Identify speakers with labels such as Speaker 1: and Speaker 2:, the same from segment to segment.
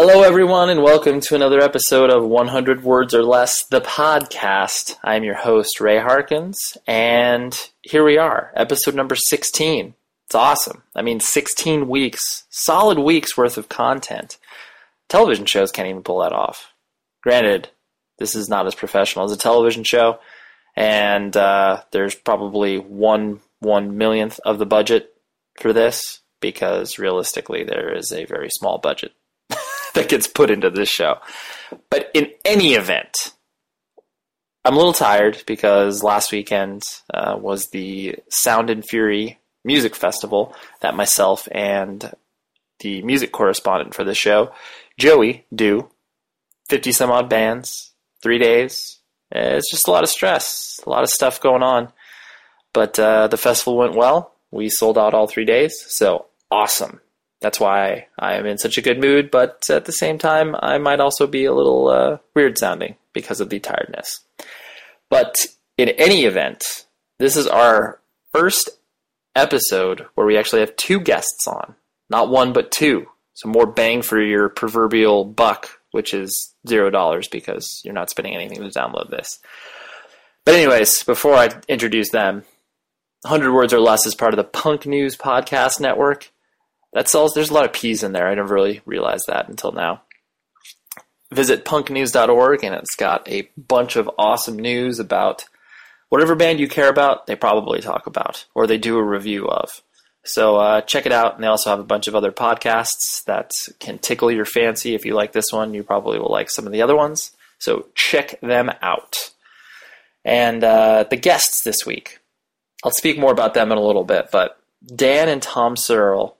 Speaker 1: Hello, everyone, and welcome to another episode of 100 Words or Less, the podcast. I'm your host, Ray Harkins, and here we are, episode number 16. It's awesome. I mean, 16 weeks, solid weeks worth of content. Television shows can't even pull that off. Granted, this is not as professional as a television show, and uh, there's probably one one millionth of the budget for this because realistically, there is a very small budget that gets put into this show. But in any event, I'm a little tired because last weekend uh, was the Sound and Fury Music Festival that myself and the music correspondent for the show, Joey, do. 50 some odd bands, three days. It's just a lot of stress, a lot of stuff going on. But uh, the festival went well. We sold out all three days, so awesome that's why I am in such a good mood, but at the same time, I might also be a little uh, weird sounding because of the tiredness. But in any event, this is our first episode where we actually have two guests on. Not one, but two. So more bang for your proverbial buck, which is zero dollars because you're not spending anything to download this. But, anyways, before I introduce them, 100 Words or Less is part of the Punk News Podcast Network. That's all. There's a lot of P's in there. I never really realized that until now. Visit punknews.org and it's got a bunch of awesome news about whatever band you care about. They probably talk about or they do a review of. So uh, check it out. And they also have a bunch of other podcasts that can tickle your fancy. If you like this one, you probably will like some of the other ones. So check them out. And uh, the guests this week, I'll speak more about them in a little bit. But Dan and Tom Searle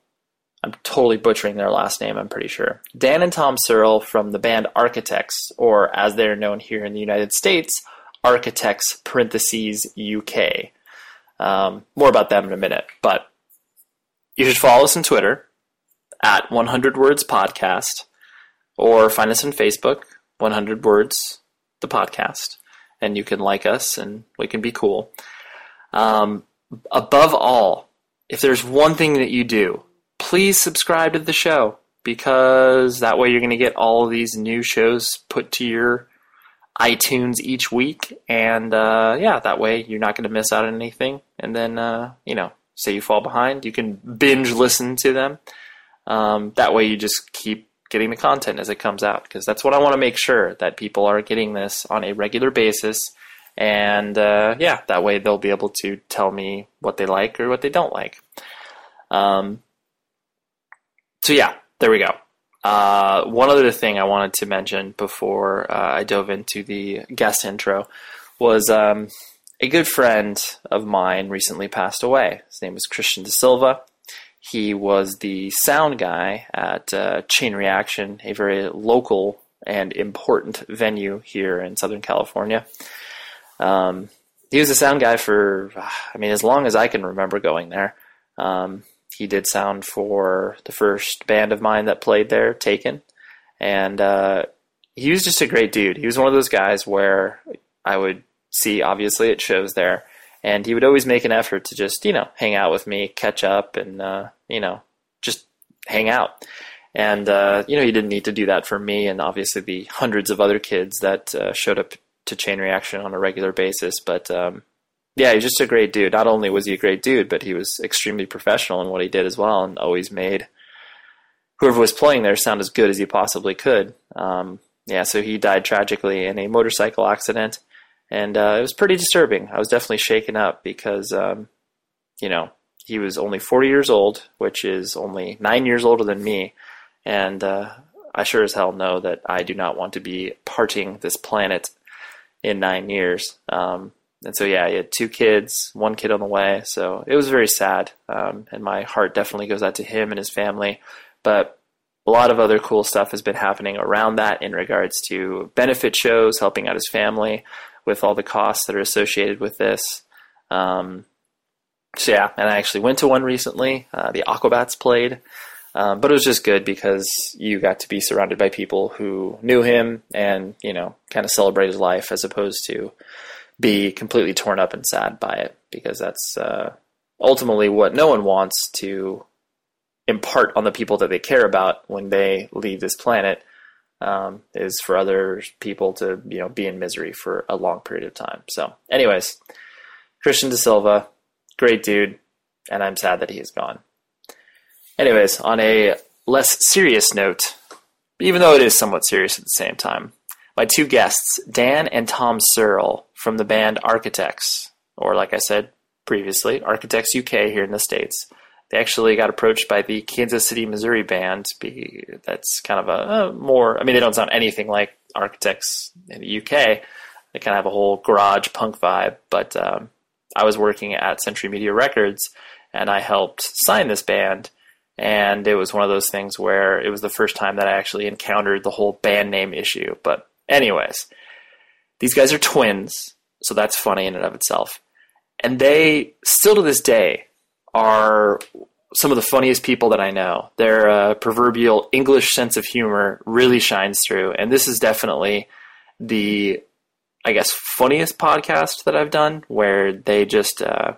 Speaker 1: I'm totally butchering their last name, I'm pretty sure. Dan and Tom Searle from the band Architects, or as they're known here in the United States, Architects parentheses UK. Um, more about them in a minute, but you should follow us on Twitter at 100 Words Podcast, or find us on Facebook, 100 Words the Podcast, and you can like us and we can be cool. Um, above all, if there's one thing that you do please subscribe to the show because that way you're going to get all of these new shows put to your iTunes each week. And uh, yeah, that way you're not going to miss out on anything. And then, uh, you know, say you fall behind, you can binge listen to them. Um, that way you just keep getting the content as it comes out because that's what I want to make sure that people are getting this on a regular basis. And uh, yeah, that way they'll be able to tell me what they like or what they don't like. Um, so yeah, there we go. Uh, one other thing I wanted to mention before uh, I dove into the guest intro was um, a good friend of mine recently passed away. His name was Christian De Silva. He was the sound guy at uh, Chain Reaction, a very local and important venue here in Southern California. Um, he was a sound guy for, I mean, as long as I can remember going there. Um, he did sound for the first band of mine that played there, Taken, and uh, he was just a great dude. He was one of those guys where I would see obviously at shows there, and he would always make an effort to just you know hang out with me, catch up, and uh, you know just hang out. And uh, you know he didn't need to do that for me, and obviously the hundreds of other kids that uh, showed up to Chain Reaction on a regular basis. But um, yeah, he's just a great dude. Not only was he a great dude, but he was extremely professional in what he did as well, and always made whoever was playing there sound as good as he possibly could. Um, yeah, so he died tragically in a motorcycle accident, and uh, it was pretty disturbing. I was definitely shaken up because, um, you know, he was only 40 years old, which is only nine years older than me, and uh, I sure as hell know that I do not want to be parting this planet in nine years. Um, and so yeah, he had two kids, one kid on the way. So it was very sad, um, and my heart definitely goes out to him and his family. But a lot of other cool stuff has been happening around that in regards to benefit shows, helping out his family with all the costs that are associated with this. Um, so yeah, and I actually went to one recently. Uh, the Aquabats played, um, but it was just good because you got to be surrounded by people who knew him and you know kind of celebrate his life as opposed to be completely torn up and sad by it because that's uh, ultimately what no one wants to impart on the people that they care about when they leave this planet um, is for other people to you know be in misery for a long period of time. So, anyways, Christian De Silva, great dude, and I'm sad that he is gone. Anyways, on a less serious note, even though it is somewhat serious at the same time, my two guests, Dan and Tom Searle from the band Architects, or like I said previously, Architects UK here in the States. They actually got approached by the Kansas City, Missouri band. That's kind of a, a more, I mean, they don't sound anything like Architects in the UK. They kind of have a whole garage punk vibe. But um, I was working at Century Media Records and I helped sign this band and it was one of those things where it was the first time that I actually encountered the whole band name issue. But anyways, these guys are twins, so that's funny in and of itself. And they still to this day are some of the funniest people that I know. Their uh, proverbial English sense of humor really shines through, and this is definitely the, I guess, funniest podcast that I've done where they just uh,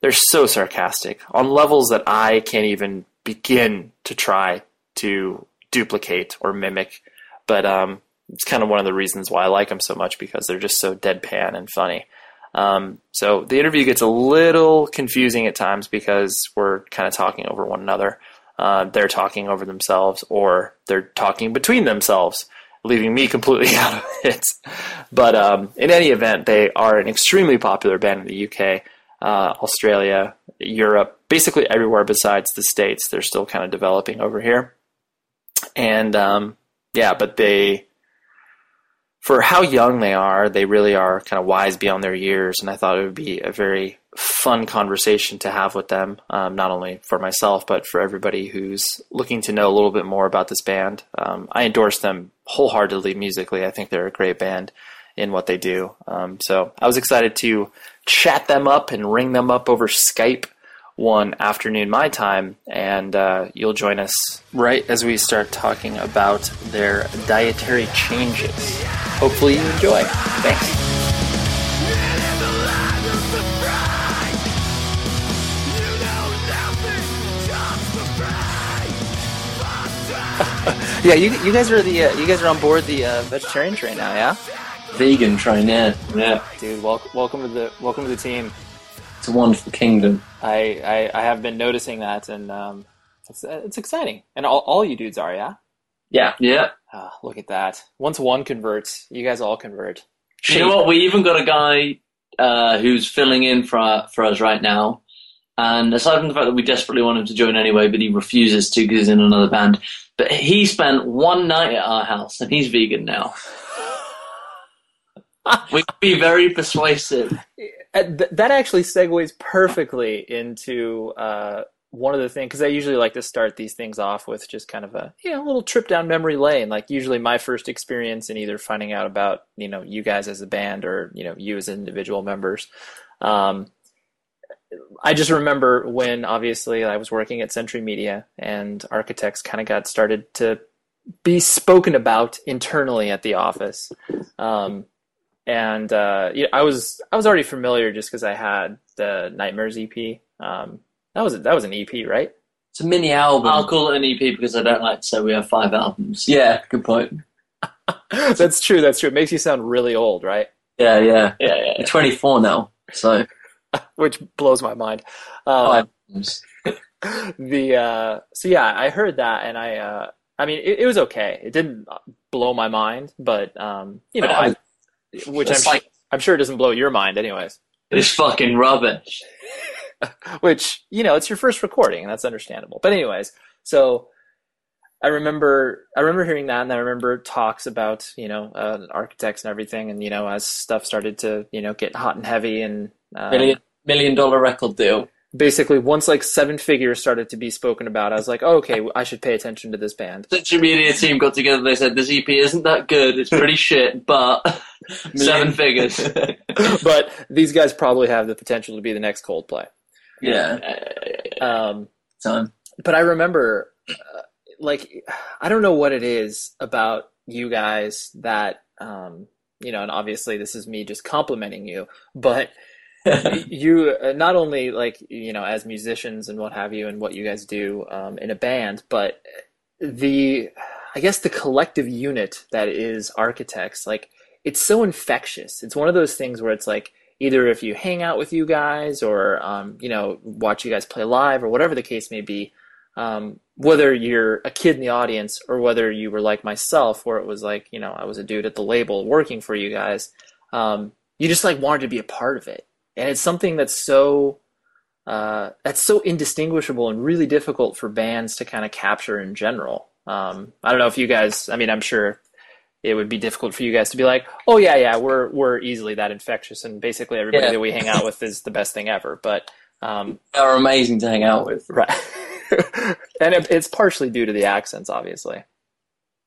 Speaker 1: they're so sarcastic on levels that I can't even begin to try to duplicate or mimic. But um, it's kind of one of the reasons why I like them so much because they're just so deadpan and funny. Um, so the interview gets a little confusing at times because we're kind of talking over one another. Uh, they're talking over themselves or they're talking between themselves, leaving me completely out of it. But um, in any event, they are an extremely popular band in the UK uh, Australia, Europe, basically everywhere besides the States. They're still kind of developing over here. And um, yeah, but they, for how young they are, they really are kind of wise beyond their years. And I thought it would be a very fun conversation to have with them, um, not only for myself, but for everybody who's looking to know a little bit more about this band. Um, I endorse them wholeheartedly musically. I think they're a great band in what they do. Um, so I was excited to chat them up and ring them up over Skype one afternoon my time, and uh, you'll join us right as we start talking about their dietary changes. Hopefully, you enjoy. Thanks. yeah, you, you guys are the uh, you guys are on board the uh, vegetarian train now, yeah?
Speaker 2: vegan train. Yeah, yeah.
Speaker 1: Dude, welcome, welcome to the welcome to the team.
Speaker 2: It's a wonderful kingdom.
Speaker 1: I I, I have been noticing that, and um, it's it's exciting. And all, all you dudes are, yeah.
Speaker 2: Yeah, yeah.
Speaker 1: Oh, look at that. Once one converts, you guys all convert.
Speaker 2: You know what? We even got a guy uh, who's filling in for for us right now. And aside from the fact that we desperately want him to join anyway, but he refuses to because he's in another band. But he spent one night at our house, and he's vegan now we can be very persuasive.
Speaker 1: Uh, that actually segues perfectly into uh, one of the things because I usually like to start these things off with just kind of a you know little trip down memory lane. Like usually my first experience in either finding out about you know you guys as a band or you know you as individual members. Um, I just remember when obviously I was working at Century Media and architects kind of got started to be spoken about internally at the office. Um, and uh, yeah, I was I was already familiar just because I had the Nightmares EP. Um, that was that was an EP, right?
Speaker 2: It's a mini album. I'll call it an EP because I don't like to say we have five albums.
Speaker 1: Yeah, good point. that's true. That's true. It makes you sound really old, right?
Speaker 2: Yeah, yeah, yeah. yeah. You're 24 now, so
Speaker 1: which blows my mind. Um, the uh, so yeah, I heard that, and I uh, I mean, it, it, was okay. It didn't blow my mind, but um, you know, I, which I'm, like, I'm sure it doesn't blow your mind, anyways.
Speaker 2: It's fucking rubbish.
Speaker 1: which you know, it's your first recording, and that's understandable. But anyways, so I remember I remember hearing that, and I remember talks about you know uh, architects and everything, and you know as stuff started to you know get hot and heavy, and
Speaker 2: uh, million million dollar record deal
Speaker 1: basically once like seven figures started to be spoken about, I was like, oh, okay, I should pay attention to this band.
Speaker 2: Century Media team got together. They said this EP isn't that good. It's pretty shit, but seven figures.
Speaker 1: but these guys probably have the potential to be the next Coldplay.
Speaker 2: Yeah.
Speaker 1: Um, Time. But I remember, uh, like, I don't know what it is about you guys that, um, you know, and obviously this is me just complimenting you, but you uh, not only like you know as musicians and what have you and what you guys do um, in a band but the i guess the collective unit that is architects like it's so infectious. It's one of those things where it's like either if you hang out with you guys or um, you know watch you guys play live or whatever the case may be um, whether you're a kid in the audience or whether you were like myself where it was like you know i was a dude at the label working for you guys um, you just like wanted to be a part of it and it's something that's so uh, that's so indistinguishable and really difficult for bands to kind of capture in general um, i don't know if you guys i mean i'm sure it would be difficult for you guys to be like oh yeah yeah we're we're easily that infectious and basically everybody
Speaker 3: Yeah.
Speaker 1: that we hang out with is the best thing ever but um,
Speaker 3: They're amazing to hang out with.
Speaker 1: right and it, it's partially due to the accents obviously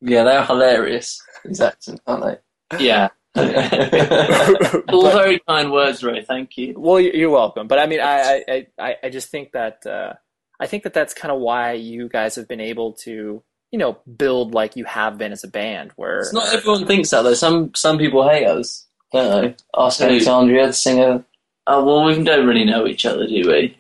Speaker 3: Yeah, they're hilarious. These accents, aren't they?
Speaker 2: All
Speaker 1: But-
Speaker 2: very kind words, Ray. Thank you.
Speaker 1: Well, you- you're welcome. But I mean, I, I, I, I just think that uh, I think that that's kind of why you guys have been able to, you know, build like you have been as a band. Where
Speaker 3: It's not everyone thinks that though. Some some people hate us, don't they? Ask? Alexandria, the singer.
Speaker 2: Oh, well, we don't really know each other, do we?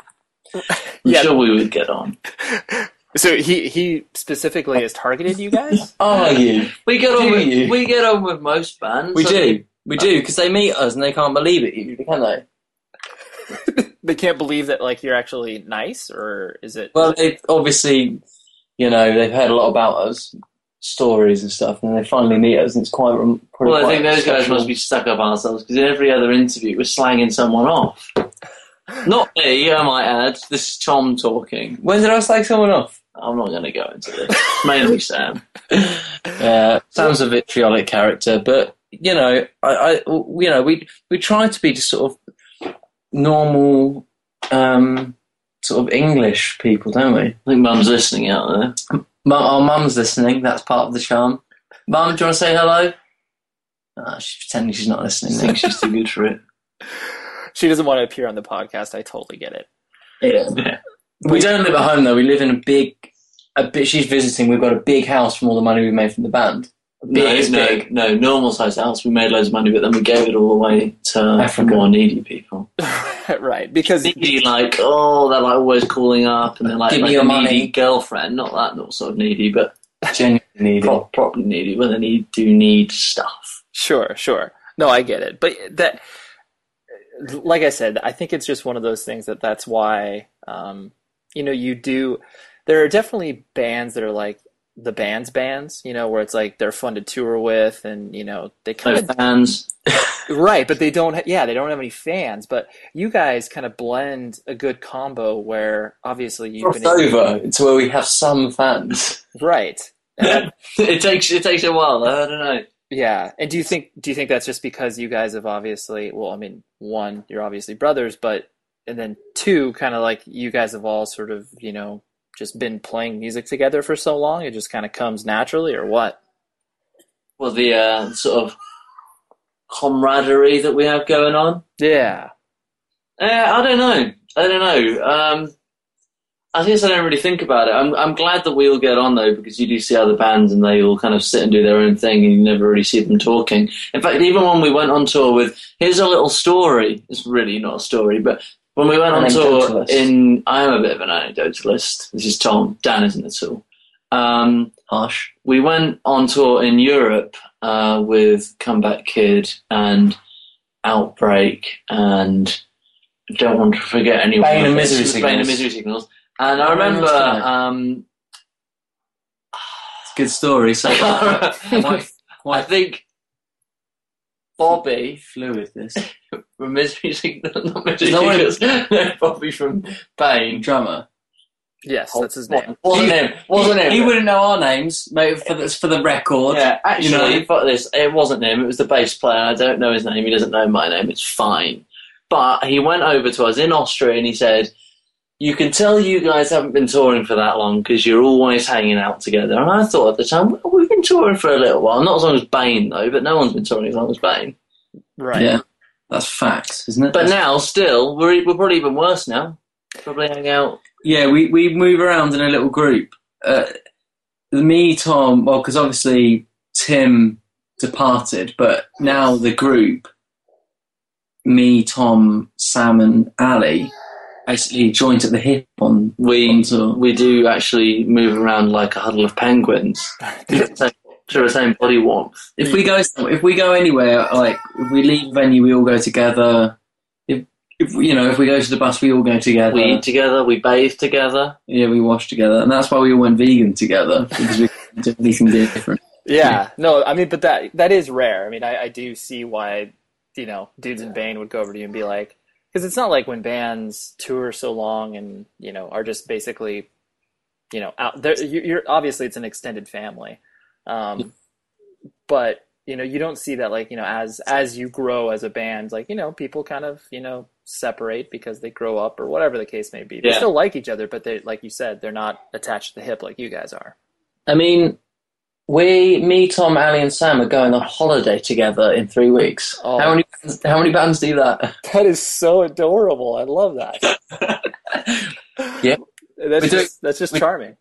Speaker 2: I'm
Speaker 1: Yeah.
Speaker 2: sure we would get on.
Speaker 1: so he he specifically has targeted you guys.
Speaker 3: Oh, Are you?
Speaker 2: We get on
Speaker 3: Do
Speaker 2: with
Speaker 3: you?
Speaker 2: we get on with most bands.
Speaker 3: We do.
Speaker 2: mean,
Speaker 3: We oh. do because they meet us and they can't believe it usually, can they?
Speaker 1: they can't believe that like you're actually nice, or is it?
Speaker 3: Well, they obviously, you know, they've heard a lot about us, stories and stuff, and they finally meet us, and it's quite. Um, rem- probably
Speaker 2: Well, I think those guys must be stuck up ourselves because in every other interview we're slanging someone off. Not me, I might add. This is Tom talking.
Speaker 3: When did I slag someone off?
Speaker 2: I'm not going to go into this. Mainly Sam.
Speaker 3: Uh, Sam's a vitriolic character, but you know, I, I, you know, we we try to be just sort of normal, um, sort of English people, don't we?
Speaker 2: I think Mum's listening out there.
Speaker 3: Mum, our mum's listening. That's part of the charm. Mum, do you want to say hello? Ah, she's pretending she's not listening.
Speaker 2: I
Speaker 3: listening.
Speaker 2: think she's too good for it.
Speaker 1: She doesn't want to appear on the podcast. I totally get it.
Speaker 3: Yeah.
Speaker 2: Yeah.
Speaker 3: We don't live at home though. We live in a big. A bit. She's visiting. We've got a big house from all the money we made from the band.
Speaker 2: No,
Speaker 3: Big, it's
Speaker 2: no,
Speaker 3: big.
Speaker 2: no, normal sized house. We made loads of money, but then we gave it all away to
Speaker 3: Africa.
Speaker 2: more needy people.
Speaker 1: right, because
Speaker 2: Needy, like, oh, they're like always calling up and they're like,
Speaker 3: Give me your
Speaker 2: a
Speaker 3: money.
Speaker 2: needy girlfriend. Not that not sort of needy, but
Speaker 3: Genuinely needy.
Speaker 2: pro- properly needy, when they need, do need stuff.
Speaker 1: Sure, sure. No, I get it. But that, like I said, I think it's just one of those things that that's why, um, you know, you do. There are definitely bands that are like the band's bands, you know, where it's like they're fun to tour with, and you know they kind of
Speaker 2: fans.
Speaker 1: right, but they don't. Ha- yeah, they don't have any fans. But you guys kind of blend a good combo where obviously you've
Speaker 3: Crossed
Speaker 1: been
Speaker 3: over to where we have some fans.
Speaker 1: right.
Speaker 2: It takes it takes a while. I don't know.
Speaker 1: Yeah, and do you think do you think that's just because you guys have obviously well, I mean, one, you're obviously brothers, but and then two, kind of like you guys have all sort of you know just been playing music together for so long, it just kind of comes naturally, or what?
Speaker 2: Well, the uh, sort of camaraderie that we have going on.
Speaker 1: Yeah,
Speaker 2: Uh, I don't know. I don't know. Um, I guess I don't really think about it. I'm I'm glad that we all get on though because you do see other bands and they all kind of sit and do their own thing and you never really see them talking. In fact, even when we went on tour with here's a little story. It's really not a story, but when we went on tour in I am a bit of an anecdotalist. This is Tom. Dan isn't at all. Um,
Speaker 3: Harsh.
Speaker 2: we went on tour in Europe uh, with Comeback Kid and Outbreak and don't want to forget anyone.
Speaker 3: Bane and Misery
Speaker 2: was Bane
Speaker 3: Signals.
Speaker 2: and Misery Signals. And I remember, um,
Speaker 3: It's a good story. So
Speaker 2: I
Speaker 3: quite
Speaker 2: think Bobby
Speaker 3: fluid. This
Speaker 2: from Misery Signals, not Misery
Speaker 3: Is that
Speaker 2: Signals, no, Bobby from Bane.
Speaker 3: drummer.
Speaker 1: yes, oh, that's his name.
Speaker 2: Wasn't him. Wasn't
Speaker 3: he,
Speaker 2: him.
Speaker 3: He wouldn't know our names, mate. For the for the record.
Speaker 2: Yeah, actually,
Speaker 3: You know?
Speaker 2: fuck this. It wasn't him. It was the bass player. I don't know his name. He doesn't know my name. It's fine. But he went over to us in Austria and he said, "You can tell you guys haven't been touring for that long because you're always hanging out together." And I thought at the time, well, we've been touring for a little while. Not as long as Bane though, but no one's been touring as long as Bane.
Speaker 1: Right.
Speaker 3: Yeah. That's facts, isn't it?
Speaker 2: But now, still, we're we're probably even worse now. Probably hang out.
Speaker 3: Yeah, we, we move around in a little group. Uh, me, Tom, well, because obviously Tim departed, but now the group, me, Tom, Sam, and Ali basically joint at the hip on
Speaker 2: We
Speaker 3: on tour.
Speaker 2: we do actually move around like a huddle of penguins. to retain body warmth.
Speaker 3: If we go, if we go anywhere, like if we leave venue, we all go together. If, if you know, if we go to the bus, we all go together.
Speaker 2: We eat together, we bathe together.
Speaker 3: yeah, we wash together, and that's why we all went vegan together because we can do everything different.
Speaker 1: Yeah, no, I mean, but that that is rare. I mean, I, I do see why, you know, dudes in Bane would go over to you and be like, because it's not like when bands tour so long and you know are just basically, you know, out there. you- You're obviously it's an extended family, um, but you know you don't see that like you know as as you grow as a band, like you know people kind of you know separate because they grow up or whatever the case may be. They
Speaker 2: Yeah.
Speaker 1: still like each other, but they like you said they're not attached to the hip like you guys are.
Speaker 3: I mean, we, me, Tom, Ali, and Sam are going on holiday together in three weeks.
Speaker 1: Oh.
Speaker 3: How many? bands- How many bands do that?
Speaker 1: That is so adorable. I love that.
Speaker 3: Yeah.
Speaker 1: That's
Speaker 3: We do-
Speaker 1: just, that's just
Speaker 3: we-
Speaker 1: charming.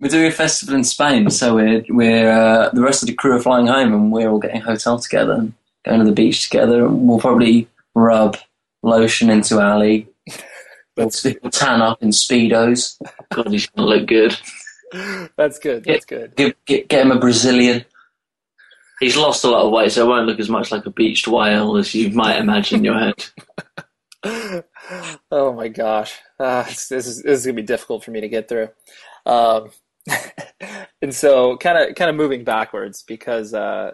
Speaker 3: We're doing a festival in Spain, so we're we're uh, the rest of the crew are flying home, and we're all getting a hotel together and going to the beach together. And we'll probably rub lotion into Ali. We'll, we'll tan up in speedos.
Speaker 2: God, he's gonna look good.
Speaker 1: That's good. That's good.
Speaker 3: Give, get, get him a Brazilian.
Speaker 2: He's lost a lot of weight, so it won't look as much like a beached whale as you might imagine in your head.
Speaker 1: Oh my gosh, uh, this is this is gonna be difficult for me to get through. Um, and so, kind of kind of moving backwards because uh,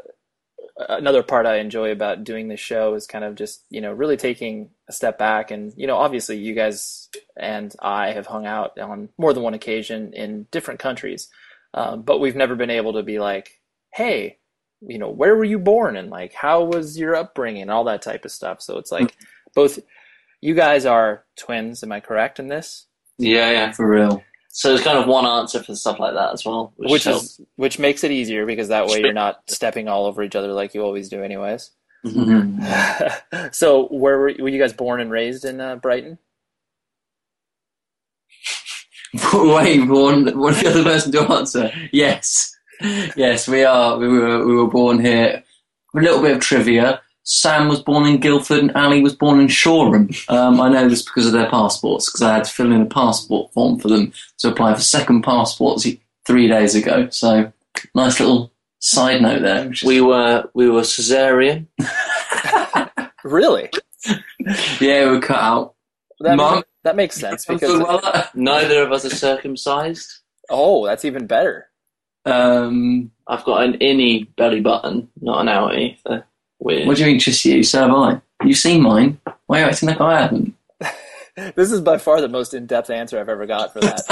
Speaker 1: another part I enjoy about doing this show is kind of just you know really taking a step back and you know obviously you guys and I have hung out on more than one occasion in different countries, um, but we've never been able to be like, hey, you know, where were you born and like how was your upbringing and all that type of stuff. So it's like both you guys are twins, am I correct in this?
Speaker 2: Yeah, yeah.
Speaker 3: For real.
Speaker 2: So there's kind of one answer for stuff like that as well, which,
Speaker 1: Which
Speaker 2: helps.
Speaker 1: is which makes it easier because that way you're not stepping all over each other like you always do anyways.
Speaker 3: Mm-hmm.
Speaker 1: so where were, were you guys born and raised in uh, Brighton?
Speaker 3: Wait, one, one the other person to answer. Yes, yes, we are. We were we were born here. A little bit of trivia. Sam was born in Guildford and Ali was born in Shoreham. Um, I know this because of their passports, because I had to fill in a passport form for them to apply for second passports three days ago. So, nice little side note there. which
Speaker 2: We were we were cesarean.
Speaker 1: Really?
Speaker 3: yeah, we were cut out.
Speaker 1: That,
Speaker 3: Mom?
Speaker 1: that makes sense because
Speaker 3: Well,
Speaker 2: Neither of us are circumcised.
Speaker 1: oh, that's even better.
Speaker 3: um,
Speaker 2: I've got an innie belly button, not an outie. So weird.
Speaker 3: what do you mean, just you? So have I. You've seen mine. Why are you acting like I haven't?
Speaker 1: This is by far the most in-depth answer I've ever got for that.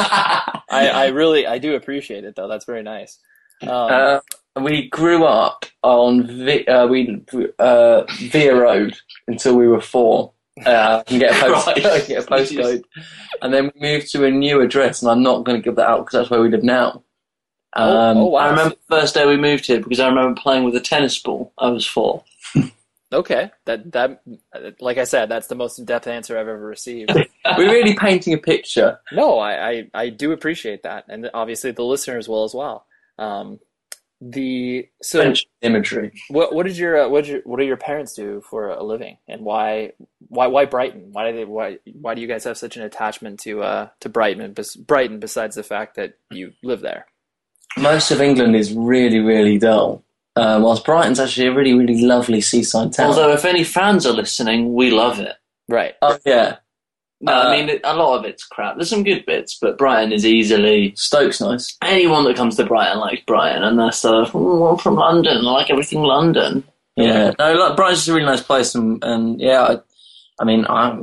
Speaker 1: I, I really I do appreciate it though. That's very nice. Um,
Speaker 3: Uh, we grew up on uh, we uh, Via Road until we were four. Uh, and get a post-
Speaker 2: Right.
Speaker 3: get a postcode, and then we moved to a new address, and I'm not going to give that out because that's where we live now.
Speaker 1: oh,
Speaker 3: Um,
Speaker 1: oh, wow.
Speaker 2: I remember the first day we moved here because I remember playing with a tennis ball. I was four.
Speaker 1: Okay, that that like I said, that's the most in-depth answer I've ever received.
Speaker 3: We're really painting a picture.
Speaker 1: No, I, I, I do appreciate that, and obviously the listeners will as well. Um, the so
Speaker 3: French imagery.
Speaker 1: what what did your uh, what did your, what do your parents do for a living, and why why why Brighton? Why do they why why do you guys have such an attachment to uh to Brighton? bes- Brighton, besides the fact that you live there.
Speaker 3: Most of England is really, really dull. Uh, whilst Brighton's actually a really, really lovely seaside town.
Speaker 2: Although, if any fans are listening, we love it.
Speaker 1: Right.
Speaker 3: oh yeah,
Speaker 2: No,
Speaker 3: Uh,
Speaker 2: I mean, a lot of it's crap. There's some good bits, but Brighton is easily.
Speaker 3: Stoke's nice.
Speaker 2: Anyone that comes to Brighton likes Brighton, and they're sort of, oh, I'm from London, I like everything London.
Speaker 3: Yeah, no, like, Brighton's just a really nice place, and, and yeah, I, I mean, I,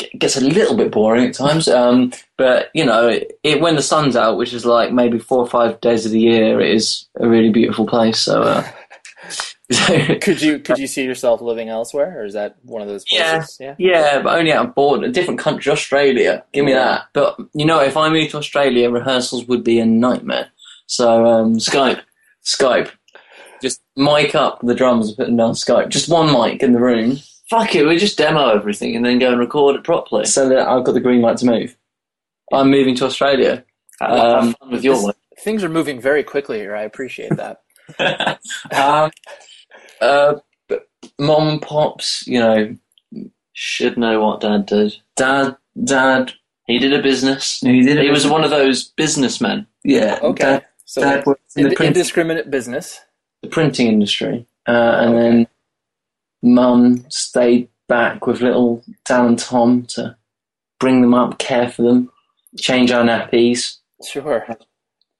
Speaker 3: it gets a little bit boring at times, um, but you know, it, when the sun's out, which is like maybe four or five days of the year, it is a really beautiful place. So, uh, so-
Speaker 1: Could you could you see yourself living elsewhere, or is that one of those places? Yeah.
Speaker 3: yeah, yeah but only out of board, a different country, Australia. Give me that. But you know, if I moved to Australia, rehearsals would be a nightmare. So, um,
Speaker 2: Skype.
Speaker 3: Skype, just mic up the drums and put them down Skype. Just one mic in the room.
Speaker 2: Fuck it, we just demo everything and then go and record it properly.
Speaker 3: so that I've got the green light to move. I'm moving to Australia.
Speaker 2: Have,
Speaker 3: Um,
Speaker 2: have fun with your
Speaker 1: this- Things are moving very quickly here. I appreciate that.
Speaker 3: um, uh, mom and pops, you know,
Speaker 2: should know what Dad did.
Speaker 3: Dad, Dad,
Speaker 2: He did a business.
Speaker 3: he did. it
Speaker 2: He was one of those businessmen.
Speaker 3: Yeah.
Speaker 1: Okay.
Speaker 3: Dad,
Speaker 1: So
Speaker 3: Dad worked in the, print,
Speaker 1: indiscriminate business.
Speaker 3: the printing industry, uh, and
Speaker 1: Okay.
Speaker 3: then Mum stayed back with little Dan and Tom to bring them up, care for them, change our nappies.
Speaker 1: Sure.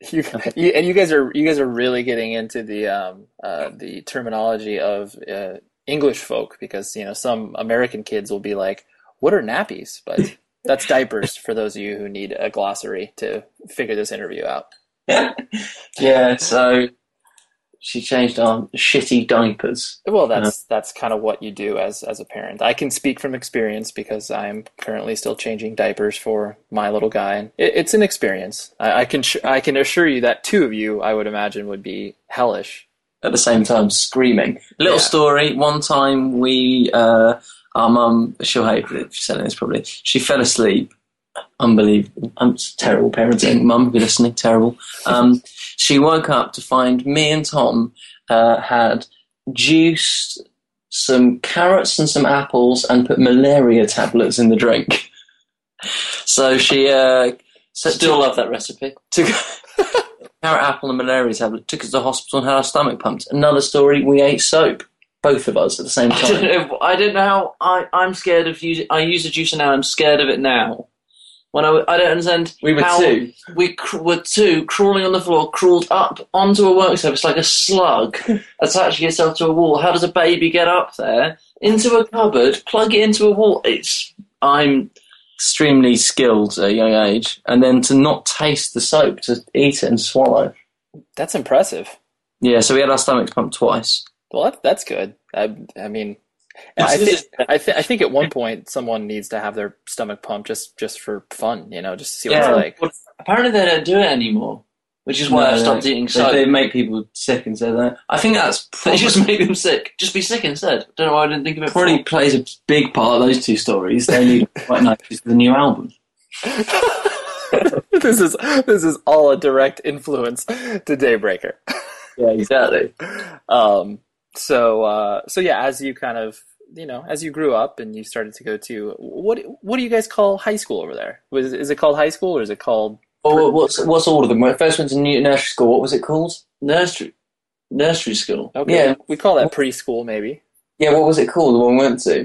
Speaker 1: You, you and you guys are you guys are really getting into the um uh the terminology of uh, English folk because you know some American kids will be like, "What are nappies?" But that's diapers for those of you who need a glossary to figure this interview out.
Speaker 3: yeah. So she changed our shitty diapers.
Speaker 1: Well, that's that's kind of what you do as as a parent. I can speak from experience because I'm currently still changing diapers for my little guy, and it, it's an experience. I, I can sh- I can assure you that two of you, I would imagine, would be hellish.
Speaker 3: at the same time screaming. Little
Speaker 1: Yeah.
Speaker 3: story. One time we, uh, our mum, she'll hate she's saying this probably. She fell asleep. Unbelievable. Um, terrible parenting. Mum, if you're listening, terrible. Um, she woke up to find me and Tom uh, had juiced some carrots and some apples and put malaria tablets in the drink. So she uh,
Speaker 2: Still love that recipe.
Speaker 3: took carrot apple and malaria tablet, took us to the hospital and had our stomach pumped. Another story, we ate soap, both of us at the same
Speaker 2: I don't
Speaker 3: time.
Speaker 2: know. I don't know how. I I'm scared of using. I use a juicer now. I'm scared of it now. When I, I don't understand.
Speaker 3: We were
Speaker 2: how
Speaker 3: two.
Speaker 2: We cr- were two crawling on the floor, crawled up onto a work surface like a slug, attaching itself to a wall. How does a baby get up there into a cupboard, plug it into a wall? It's. I'm.
Speaker 3: Extremely skilled at a young age, and then to not taste the soap, to eat it and swallow.
Speaker 1: That's impressive.
Speaker 3: Yeah, so we had our stomachs pumped twice.
Speaker 1: Well, that, that's good. I, I mean, I think? I, th- I think at one point someone needs to have their stomach pumped just just for fun, you know, just to see what
Speaker 3: Yeah.
Speaker 1: it's like.
Speaker 2: Well, apparently they don't do it anymore, which is why
Speaker 3: No,
Speaker 2: I've stopped eating
Speaker 3: They, they make people sick and so that. I think that's
Speaker 2: They just make them sick. Just be sick instead. Don't know why I didn't think of it.
Speaker 3: probably
Speaker 2: before.
Speaker 3: plays a big part of those two stories. They need quite nice for the new album.
Speaker 1: this is this is all a direct influence to Daybreaker.
Speaker 3: Yeah, exactly.
Speaker 1: Um, so uh, so yeah, as you kind of you know as you grew up and you started to go to what what do you guys call high school over there? Was is it called high school or is it called
Speaker 3: Oh, what's what's all of them? When I first went to nursery school, what was it called?
Speaker 2: nursery nursery school.
Speaker 1: okay?
Speaker 3: Yeah.
Speaker 1: we call that preschool maybe.
Speaker 3: Yeah, what was it called? The one we went to?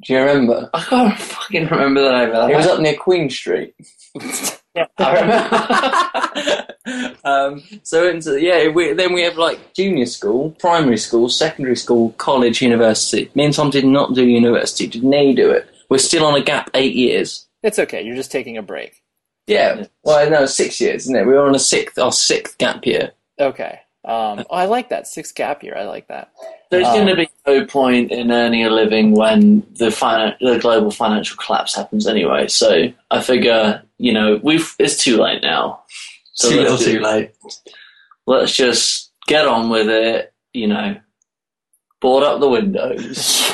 Speaker 3: Do you remember?
Speaker 2: I can't fucking remember the name of that.
Speaker 3: It was up near Queen Street.
Speaker 2: I remember.
Speaker 3: um, so into yeah, we, then we have like junior school, primary school, secondary school, college, university. Me and Tom did not do university. Did Nay do it? We're still on a gap eight years.
Speaker 1: It's okay. You're just taking a break.
Speaker 3: Yeah, well, no, six years, isn't it? We were on a sixth, our sixth gap year.
Speaker 1: Okay. Um, oh, I like that six gap year. I like that.
Speaker 2: There's
Speaker 1: Um,
Speaker 2: going to be no point in earning a living when the finan- the global financial collapse happens anyway. So I figure, you know, we've it's too late now. So
Speaker 3: Too little, too late.
Speaker 2: Let's just get on with it. You know, board up the windows.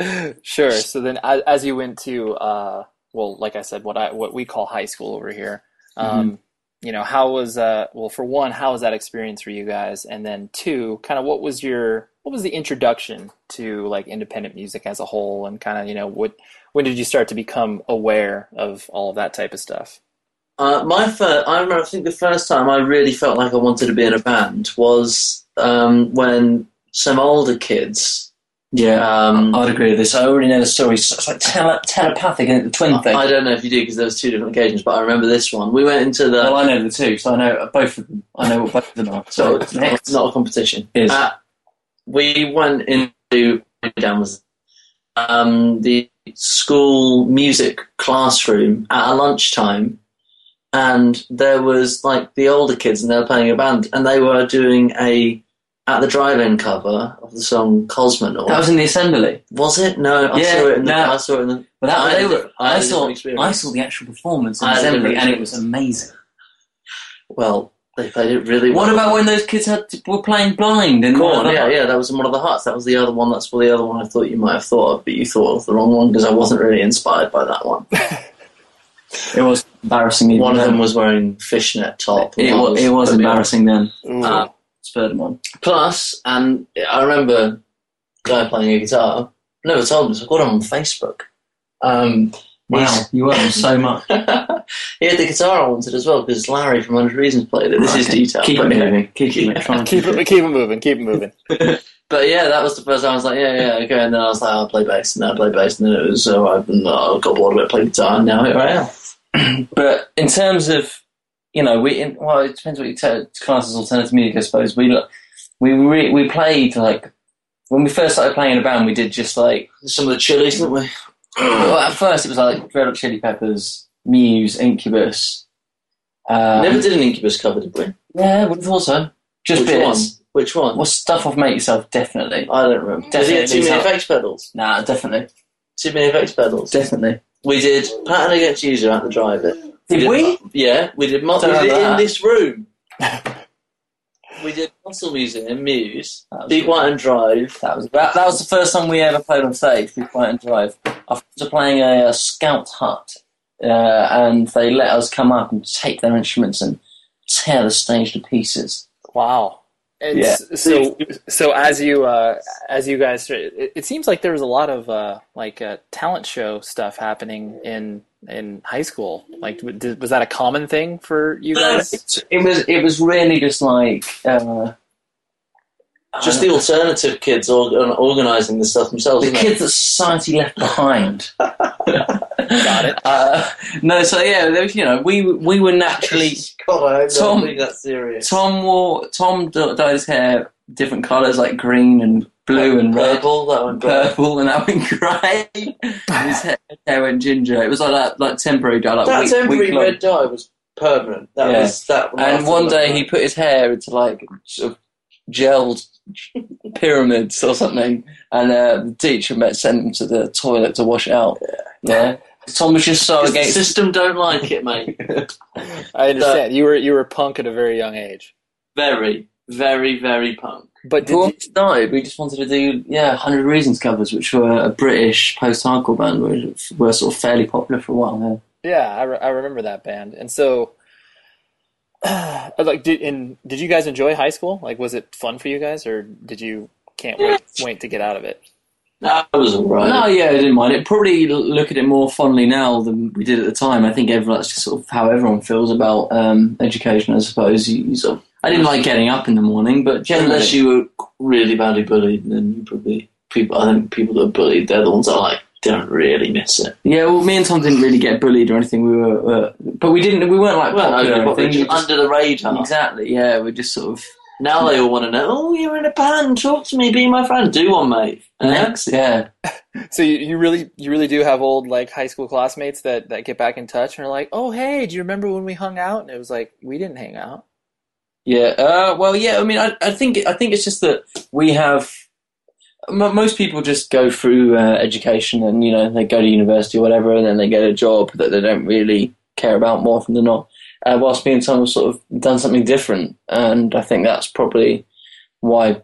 Speaker 1: sure. So then, as, as you went to, uh, well, like I said, what I what we call high school over here. Um, You know, how was uh, well, for one, how was that experience for you guys, and then two, kind of what was your what was the introduction to like independent music as a whole, and kind of you know what when did you start to become aware of all of that type of stuff?
Speaker 2: Uh, my first, I remember. I think the first time I really felt like I wanted to be in a band was um, when some older kids.
Speaker 3: Yeah,
Speaker 2: Um,
Speaker 3: I'd agree with this. I already know the story. It's like tele- telepathic, and the twin thing.
Speaker 2: I don't know if you do because there was two different occasions, but I remember this one. We went into the
Speaker 3: well, I know the two, so I know both of them. I know what both of them are.
Speaker 2: so
Speaker 3: So
Speaker 2: it's
Speaker 3: next,
Speaker 2: not a competition.
Speaker 3: Is.
Speaker 2: Uh, we went into down was um, the school music classroom at a lunchtime, and there was like the older kids, and they were playing a band, and they were doing a at the drive-in cover of the song Cosmonaut.
Speaker 3: that was in the assembly.
Speaker 2: Was it? No, I
Speaker 3: Yeah,
Speaker 2: saw it in the.
Speaker 3: no.
Speaker 2: I saw it in the.
Speaker 3: But that,
Speaker 2: I
Speaker 3: they were,
Speaker 2: diff- I had
Speaker 3: I
Speaker 2: a
Speaker 3: saw. I saw the actual performance in the assembly, and it was amazing.
Speaker 2: Well, they played it really well.
Speaker 3: What about when those kids had to, were playing blind and
Speaker 2: Korn, yeah, yeah, that was in one of the huts. That was the other one. That's the other one I thought you might have thought of, but you thought of the wrong one because I wasn't really inspired by that one.
Speaker 3: It was embarrassing.
Speaker 2: One of
Speaker 3: then.
Speaker 2: them was wearing fishnet top.
Speaker 3: It
Speaker 2: one
Speaker 3: was, it was embarrassing then.
Speaker 1: Ooh.
Speaker 2: Uh,
Speaker 3: Spurred them on.
Speaker 2: Plus, and I remember a guy playing a guitar. Never told him, so I got him on Facebook. Um,
Speaker 3: Wow, you earn so much.
Speaker 2: he had the guitar I wanted as well because Larry from Hundred Reasons played it. This is detail.
Speaker 3: Keep it moving. Keep it moving.
Speaker 1: Keep it, keep it moving. Keep it moving.
Speaker 2: but yeah, that was the first time I was like, yeah, yeah, okay. And then I was like, I'll play bass, and then I play bass, and then it was so I uh, got bored of it, played guitar, and now here I am.
Speaker 3: But in terms of, you know, we in, well, it depends what you te- class as alternative music, I suppose. We we re- we played like when we first started playing in a band, we did just like
Speaker 2: Some of the chilies, didn't we?
Speaker 3: well, at first it was like Red Hot Chili Peppers, Muse, Incubus. Um,
Speaker 2: Never did an Incubus cover, did we?
Speaker 3: Yeah, we've thought so. Just
Speaker 2: Which
Speaker 3: bits.
Speaker 2: one? Which one?
Speaker 3: Well, stuff off Make Yourself, definitely.
Speaker 2: I don't remember. Did he have too
Speaker 3: Definitely
Speaker 2: many effects pedals?
Speaker 3: Nah, definitely,
Speaker 2: Too many effects pedals.
Speaker 3: definitely.
Speaker 2: We did Pattern Against User at the Drive-In.
Speaker 3: Did we?
Speaker 2: Yeah, we did. Mo- we did it in this room. we did Muscle Museum and Muse,
Speaker 3: That was
Speaker 2: Be
Speaker 3: good.
Speaker 2: Quiet and Drive.
Speaker 3: That was that, that was the first song we ever played on stage. Be Quiet and Drive. After playing a, uh Scout Hut, uh, and they let us come up and take their instruments and tear the stage to pieces.
Speaker 1: Wow. It's, So so as you uh, as you guys, it, it seems like there was a lot of uh, like uh, talent show stuff happening in in high school. Like, did, was that a common thing for you guys?
Speaker 3: It, it was it was really just like uh,
Speaker 2: Just the alternative kids or, organising the stuff themselves.
Speaker 3: the
Speaker 2: isn't it?
Speaker 3: kids that society left behind.
Speaker 1: Got it.
Speaker 3: Uh, no, so yeah, there was, you know, we we were naturally.
Speaker 2: God, I hope
Speaker 3: Tom-
Speaker 2: think that's serious.
Speaker 3: Tom wore Tom d- dyed his hair different colours like green and blue and red.
Speaker 2: purple. That one. purple.
Speaker 3: purple and that went grey. And his hair, hair went ginger. It was like that, like temporary dye, like
Speaker 2: That
Speaker 3: week,
Speaker 2: temporary
Speaker 3: week
Speaker 2: red dye was permanent. That
Speaker 3: Yeah.
Speaker 2: was that.
Speaker 3: And one day he put his hair into like sort of gelled pyramids or something, and uh, the teacher met sent him to the toilet to wash it out. Yeah, Tom was just so against the
Speaker 2: system don't like it, mate.
Speaker 1: I understand. You were you were punk at a very young age.
Speaker 2: very, very, very punk.
Speaker 1: But did
Speaker 3: Before
Speaker 1: you,
Speaker 3: we started, we just wanted to do yeah, Hundred Reasons covers, which were a British post-hardcore band, which were sort of fairly popular for a while. Yeah.
Speaker 1: yeah, I, re- I remember that band. And so, like, did and did you guys enjoy high school? Like, was it fun for you guys, or did you can't wait wait to get out of it?
Speaker 2: That was alright.
Speaker 3: No, yeah, I didn't mind it. Probably look at it more fondly now than we did at the time. I think everyone, that's just sort of how everyone feels about um, education, I suppose. You, you sort of, I didn't like getting up in the morning, but generally,
Speaker 2: Unless you were really badly bullied, then you probably people. I think people that are bullied, they're the ones that like don't really miss it.
Speaker 3: yeah. Well, me and Tom didn't really get bullied or anything. We were, uh, but we didn't. We weren't like
Speaker 2: Well,
Speaker 3: popular
Speaker 2: no,
Speaker 3: or anything.
Speaker 2: just under the radar.
Speaker 3: exactly. Yeah, we're just sort of
Speaker 2: Now they all want to know. Oh, you're in a band. Talk to me. Be my friend. Do one, mate. And
Speaker 3: next. Yeah,
Speaker 1: So you, you really you really do have old like high school classmates that that get back in touch and are like, oh hey, do you remember when we hung out? And it was like we didn't hang out.
Speaker 3: Yeah. Uh, well, yeah. I mean, I, I think I think it's just that we have. Most people just go through uh, education and you know they go to university or whatever, and then they get a job that they don't really care about more often than not. Uh, whilst me and Tom have sort of done something different, and I think that's probably why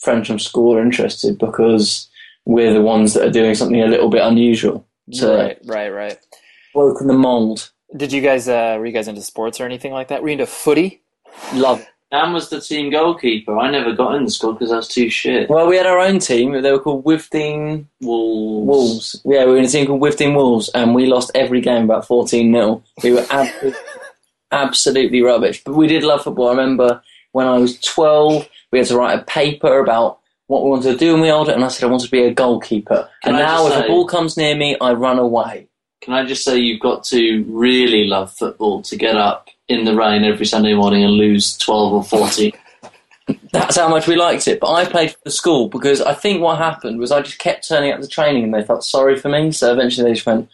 Speaker 3: friends from school are interested because we're the ones that are doing something a little bit unusual to
Speaker 1: Right, right, right.
Speaker 3: broken the mold.
Speaker 1: Did you guys uh, were you guys into sports or anything like that? Were you into footy?
Speaker 3: Love.
Speaker 2: Dan was the team goalkeeper. I never got in the squad because I was too shit.
Speaker 3: Well, we had our own team. They were called Wifting
Speaker 2: Wolves.
Speaker 3: Wolves. Yeah, we were in a team called Wifting Wolves, and we lost every game about 14 0. We were absolutely, absolutely rubbish. But we did love football. I remember when I was 12, we had to write a paper about what we wanted to do when we were older, and I said I wanted to be a goalkeeper.
Speaker 2: Can
Speaker 3: and
Speaker 2: I
Speaker 3: now, if
Speaker 2: say-
Speaker 3: a ball comes near me, I run away.
Speaker 2: Can I just say you've got to really love football to get up in the rain every Sunday morning and lose 12 or 40.
Speaker 3: That's how much we liked it. But I played for the school because I think what happened was I just kept turning up to training and they felt sorry for me. So eventually they just went,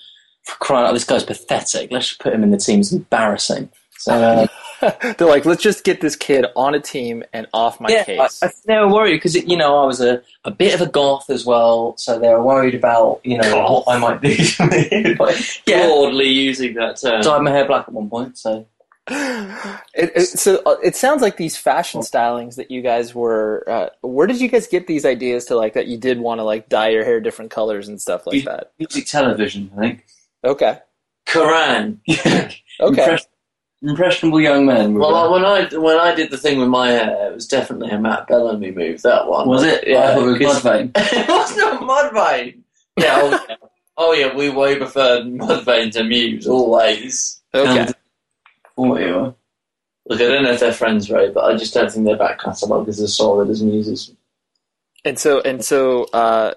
Speaker 3: for crying out, this guy's pathetic. Let's just put him in the team. It's embarrassing. So, uh,
Speaker 1: They're like, let's just get this kid on a team and off my
Speaker 3: yeah,
Speaker 1: case.
Speaker 3: I, they were worried because, you know, I was a, a bit of a goth as well. So they were worried about, you know,
Speaker 2: Goth.
Speaker 3: what I might do. yeah.
Speaker 2: Broadly using that term.
Speaker 3: Dyed my hair black at one point. So
Speaker 1: It, it, so uh, it sounds like these fashion stylings that you guys were. Uh, where did you guys get these ideas to like that you did want to like dye your hair different colors and stuff like
Speaker 3: You-
Speaker 1: that?
Speaker 3: music television, I think.
Speaker 1: Okay,
Speaker 2: Kerrang.
Speaker 1: okay.
Speaker 3: Impress- impressionable young men.
Speaker 2: Well,
Speaker 3: there.
Speaker 2: when I when I did the thing with my hair, it was definitely a Matt Bellamy move. That one
Speaker 3: was it?
Speaker 2: Yeah,
Speaker 3: I thought it was
Speaker 2: 'cause-
Speaker 3: Mudvayne.
Speaker 2: it was not Mudvayne. Yeah, oh, yeah. Oh yeah, we way preferred Mudvayne to Muse always.
Speaker 1: Okay.
Speaker 3: And- What you were?
Speaker 2: Look, I don't know if they're friends, right? but I just don't think their back catalogue is as solid as Muse's.
Speaker 1: And so and so uh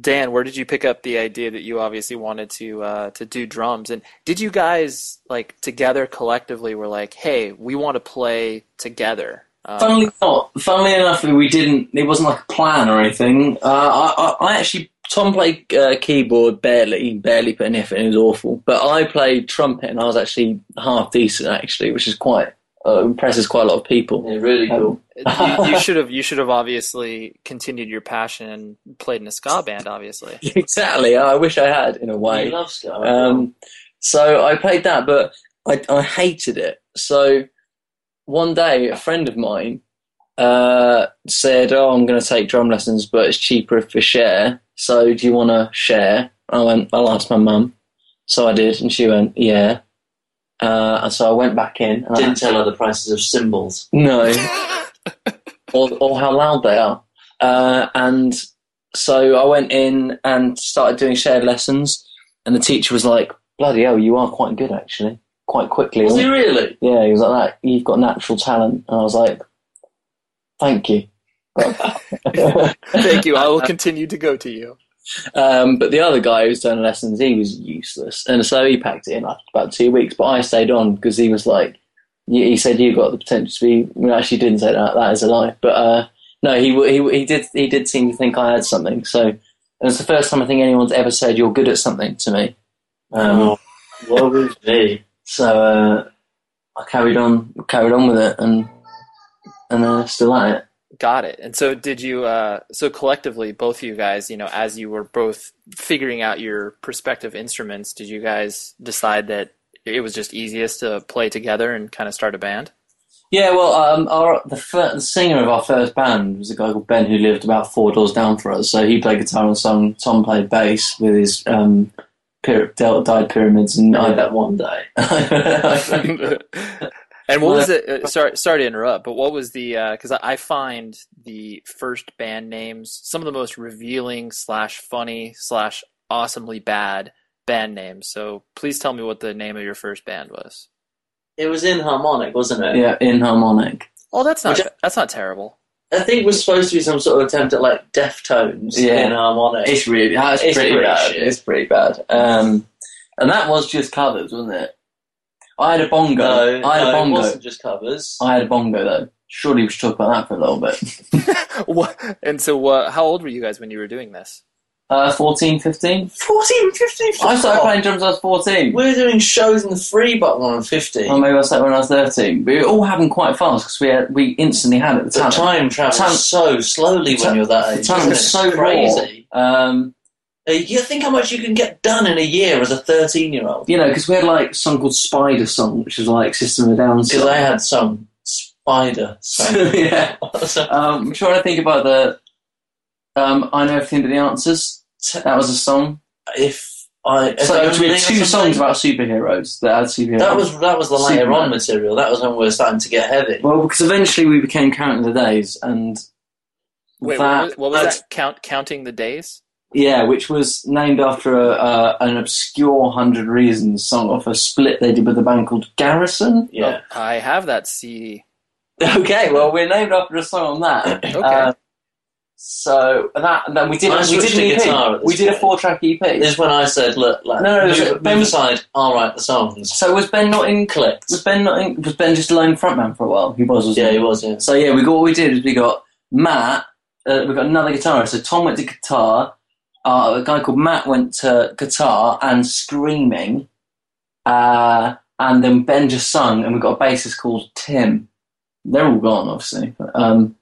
Speaker 1: Dan, where did you pick up the idea that you obviously wanted to uh to do drums? And did you guys like together collectively were like, "Hey, we want to play together." Um,
Speaker 3: Funnily not. Funnily enough, we didn't. It wasn't like a plan or anything. Uh, I, I, I actually Tom played uh, keyboard barely, barely put an effort. in, It was awful. But I played trumpet, and I was actually half decent actually, which is quite uh, impresses quite a lot of people.
Speaker 2: Yeah, really cool.
Speaker 1: you, you should have you should have obviously continued your passion and played in a ska band obviously.
Speaker 3: exactly. I wish I had in a way.
Speaker 2: You love Sky.
Speaker 3: Um, so I played that, but I, I hated it. So one day, a friend of mine uh, said, "Oh, I'm going to take drum lessons, but it's cheaper if we share. So do you want to share?" I went, "I'll ask my mum." So I did, and she went, "Yeah." Uh, and so I went back in. And I-
Speaker 2: Didn't tell her the prices of cymbals.
Speaker 3: no, or, or how loud they are. Uh, and so I went in and started doing shared lessons, and the teacher was like, "Bloody hell, you are quite good actually." Quite quickly,
Speaker 2: Was he really?
Speaker 3: yeah, he was like that. You've got natural talent, and I was like, "Thank you."
Speaker 1: Thank you. I will continue to go to you.
Speaker 3: Um, but the other guy who was doing lessons, he was useless, and so he packed it in after about two weeks. But I stayed on because he was like, he he said you got the potential to be. Well, actually, didn't say that. That is a lie. But uh, no, he he he did he did seem to think I had something. So and it's the first time I think anyone's ever said you're good at something to me. Um,
Speaker 2: Oh, what was me?
Speaker 3: So uh, I carried on carried on with it, and and uh, still at it.
Speaker 1: Got it. And so did you uh so collectively both of you guys, you know, as you were both figuring out your prospective instruments, did you guys decide that it was just easiest to play together and kind of start a band?
Speaker 3: Yeah, well, um, our the, fir- the singer of our first band was a guy called Ben who lived about four doors down from us. So he played guitar and sung. Tom played bass with his um, pyra- dyed pyramids, and
Speaker 2: I
Speaker 3: I
Speaker 2: that one day.
Speaker 1: and what was it? Uh, sorry, sorry to interrupt, but what was the? Because I I find the first band names some of the most revealing slash funny slash awesomely bad band names. So please tell me what the name of your first band was.
Speaker 2: It was Inharmonic, wasn't it?
Speaker 3: yeah, Inharmonic.
Speaker 1: Oh, that's not
Speaker 2: Which-
Speaker 1: that's not terrible.
Speaker 2: I think it was supposed to be some sort of attempt at like Deftones
Speaker 3: Yeah.
Speaker 2: Inharmonic.
Speaker 3: It's really, that's
Speaker 2: It's
Speaker 3: pretty
Speaker 2: pretty
Speaker 3: bad.
Speaker 2: shit.
Speaker 3: It's pretty bad. Um, and that was just covers, wasn't it? I had a bongo.
Speaker 2: no,
Speaker 3: I had
Speaker 2: no,
Speaker 3: a
Speaker 2: it
Speaker 3: bongo.
Speaker 2: wasn't just covers.
Speaker 3: I had a bongo though. Surely we should talk about that for a little bit.
Speaker 1: What, and so, uh, how old were you guys when you were doing this?
Speaker 3: Uh, 14, 15?
Speaker 2: 14, 15,
Speaker 3: I started playing drums when I was 14.
Speaker 2: We were doing shows in the free button when I was 15.
Speaker 3: Or maybe I started when I was 13. But it all happened quite fast because we had, we instantly had it. The
Speaker 2: the
Speaker 3: talent.
Speaker 2: time travels
Speaker 3: Time-
Speaker 2: so slowly when you're that
Speaker 3: the
Speaker 2: age.
Speaker 3: talent
Speaker 2: isn't
Speaker 3: was so
Speaker 2: It's crazy.
Speaker 3: Um,
Speaker 2: You think how much you can get done in a year as a 13 year old?
Speaker 3: you know, because we had like a song called Spider Song, which was like System of a Down
Speaker 2: Because
Speaker 3: song.
Speaker 2: I had some spider. song.
Speaker 3: yeah. Um, I'm trying to think about the. Um, I know everything but the answers. That was a song.
Speaker 2: if I, if
Speaker 3: So
Speaker 2: I
Speaker 3: we had two songs about superheroes that had superheroes.
Speaker 2: That was that was the later
Speaker 3: Superman.
Speaker 2: on material. That was when we were starting to get heavy.
Speaker 3: well because eventually we became Counting the Days and
Speaker 1: Wait,
Speaker 3: that
Speaker 1: what was, what was that? Count counting the days.
Speaker 3: Yeah, which was named after a, uh, an obscure Hundred Reasons song off a split they did with a band called Garrison.
Speaker 2: Yeah.
Speaker 1: Oh, I have that CD.
Speaker 3: Okay, well we're named after a song on that.
Speaker 1: Okay.
Speaker 3: Uh, so that, that we did
Speaker 2: I
Speaker 3: we did
Speaker 2: to
Speaker 3: an EP. We did a four track EP.
Speaker 2: This is when I said, "Look, like,
Speaker 3: No, no,
Speaker 2: move,
Speaker 3: so
Speaker 2: move
Speaker 3: Ben was-
Speaker 2: aside. I'll write the songs."
Speaker 3: So was Ben not in?
Speaker 2: Clicked.
Speaker 3: Was Ben not in? Was Ben just a lone frontman for a while? He was, wasn't
Speaker 2: Yeah,
Speaker 3: he?
Speaker 2: he was. Yeah.
Speaker 3: So yeah, we got what we did is we got Matt. Uh, we got another guitarist. So Tom went to guitar. Uh, a guy called Matt went to guitar and screaming. Uh, and then Ben just sung, and we got a bassist called Tim. They're all gone, obviously. But, um,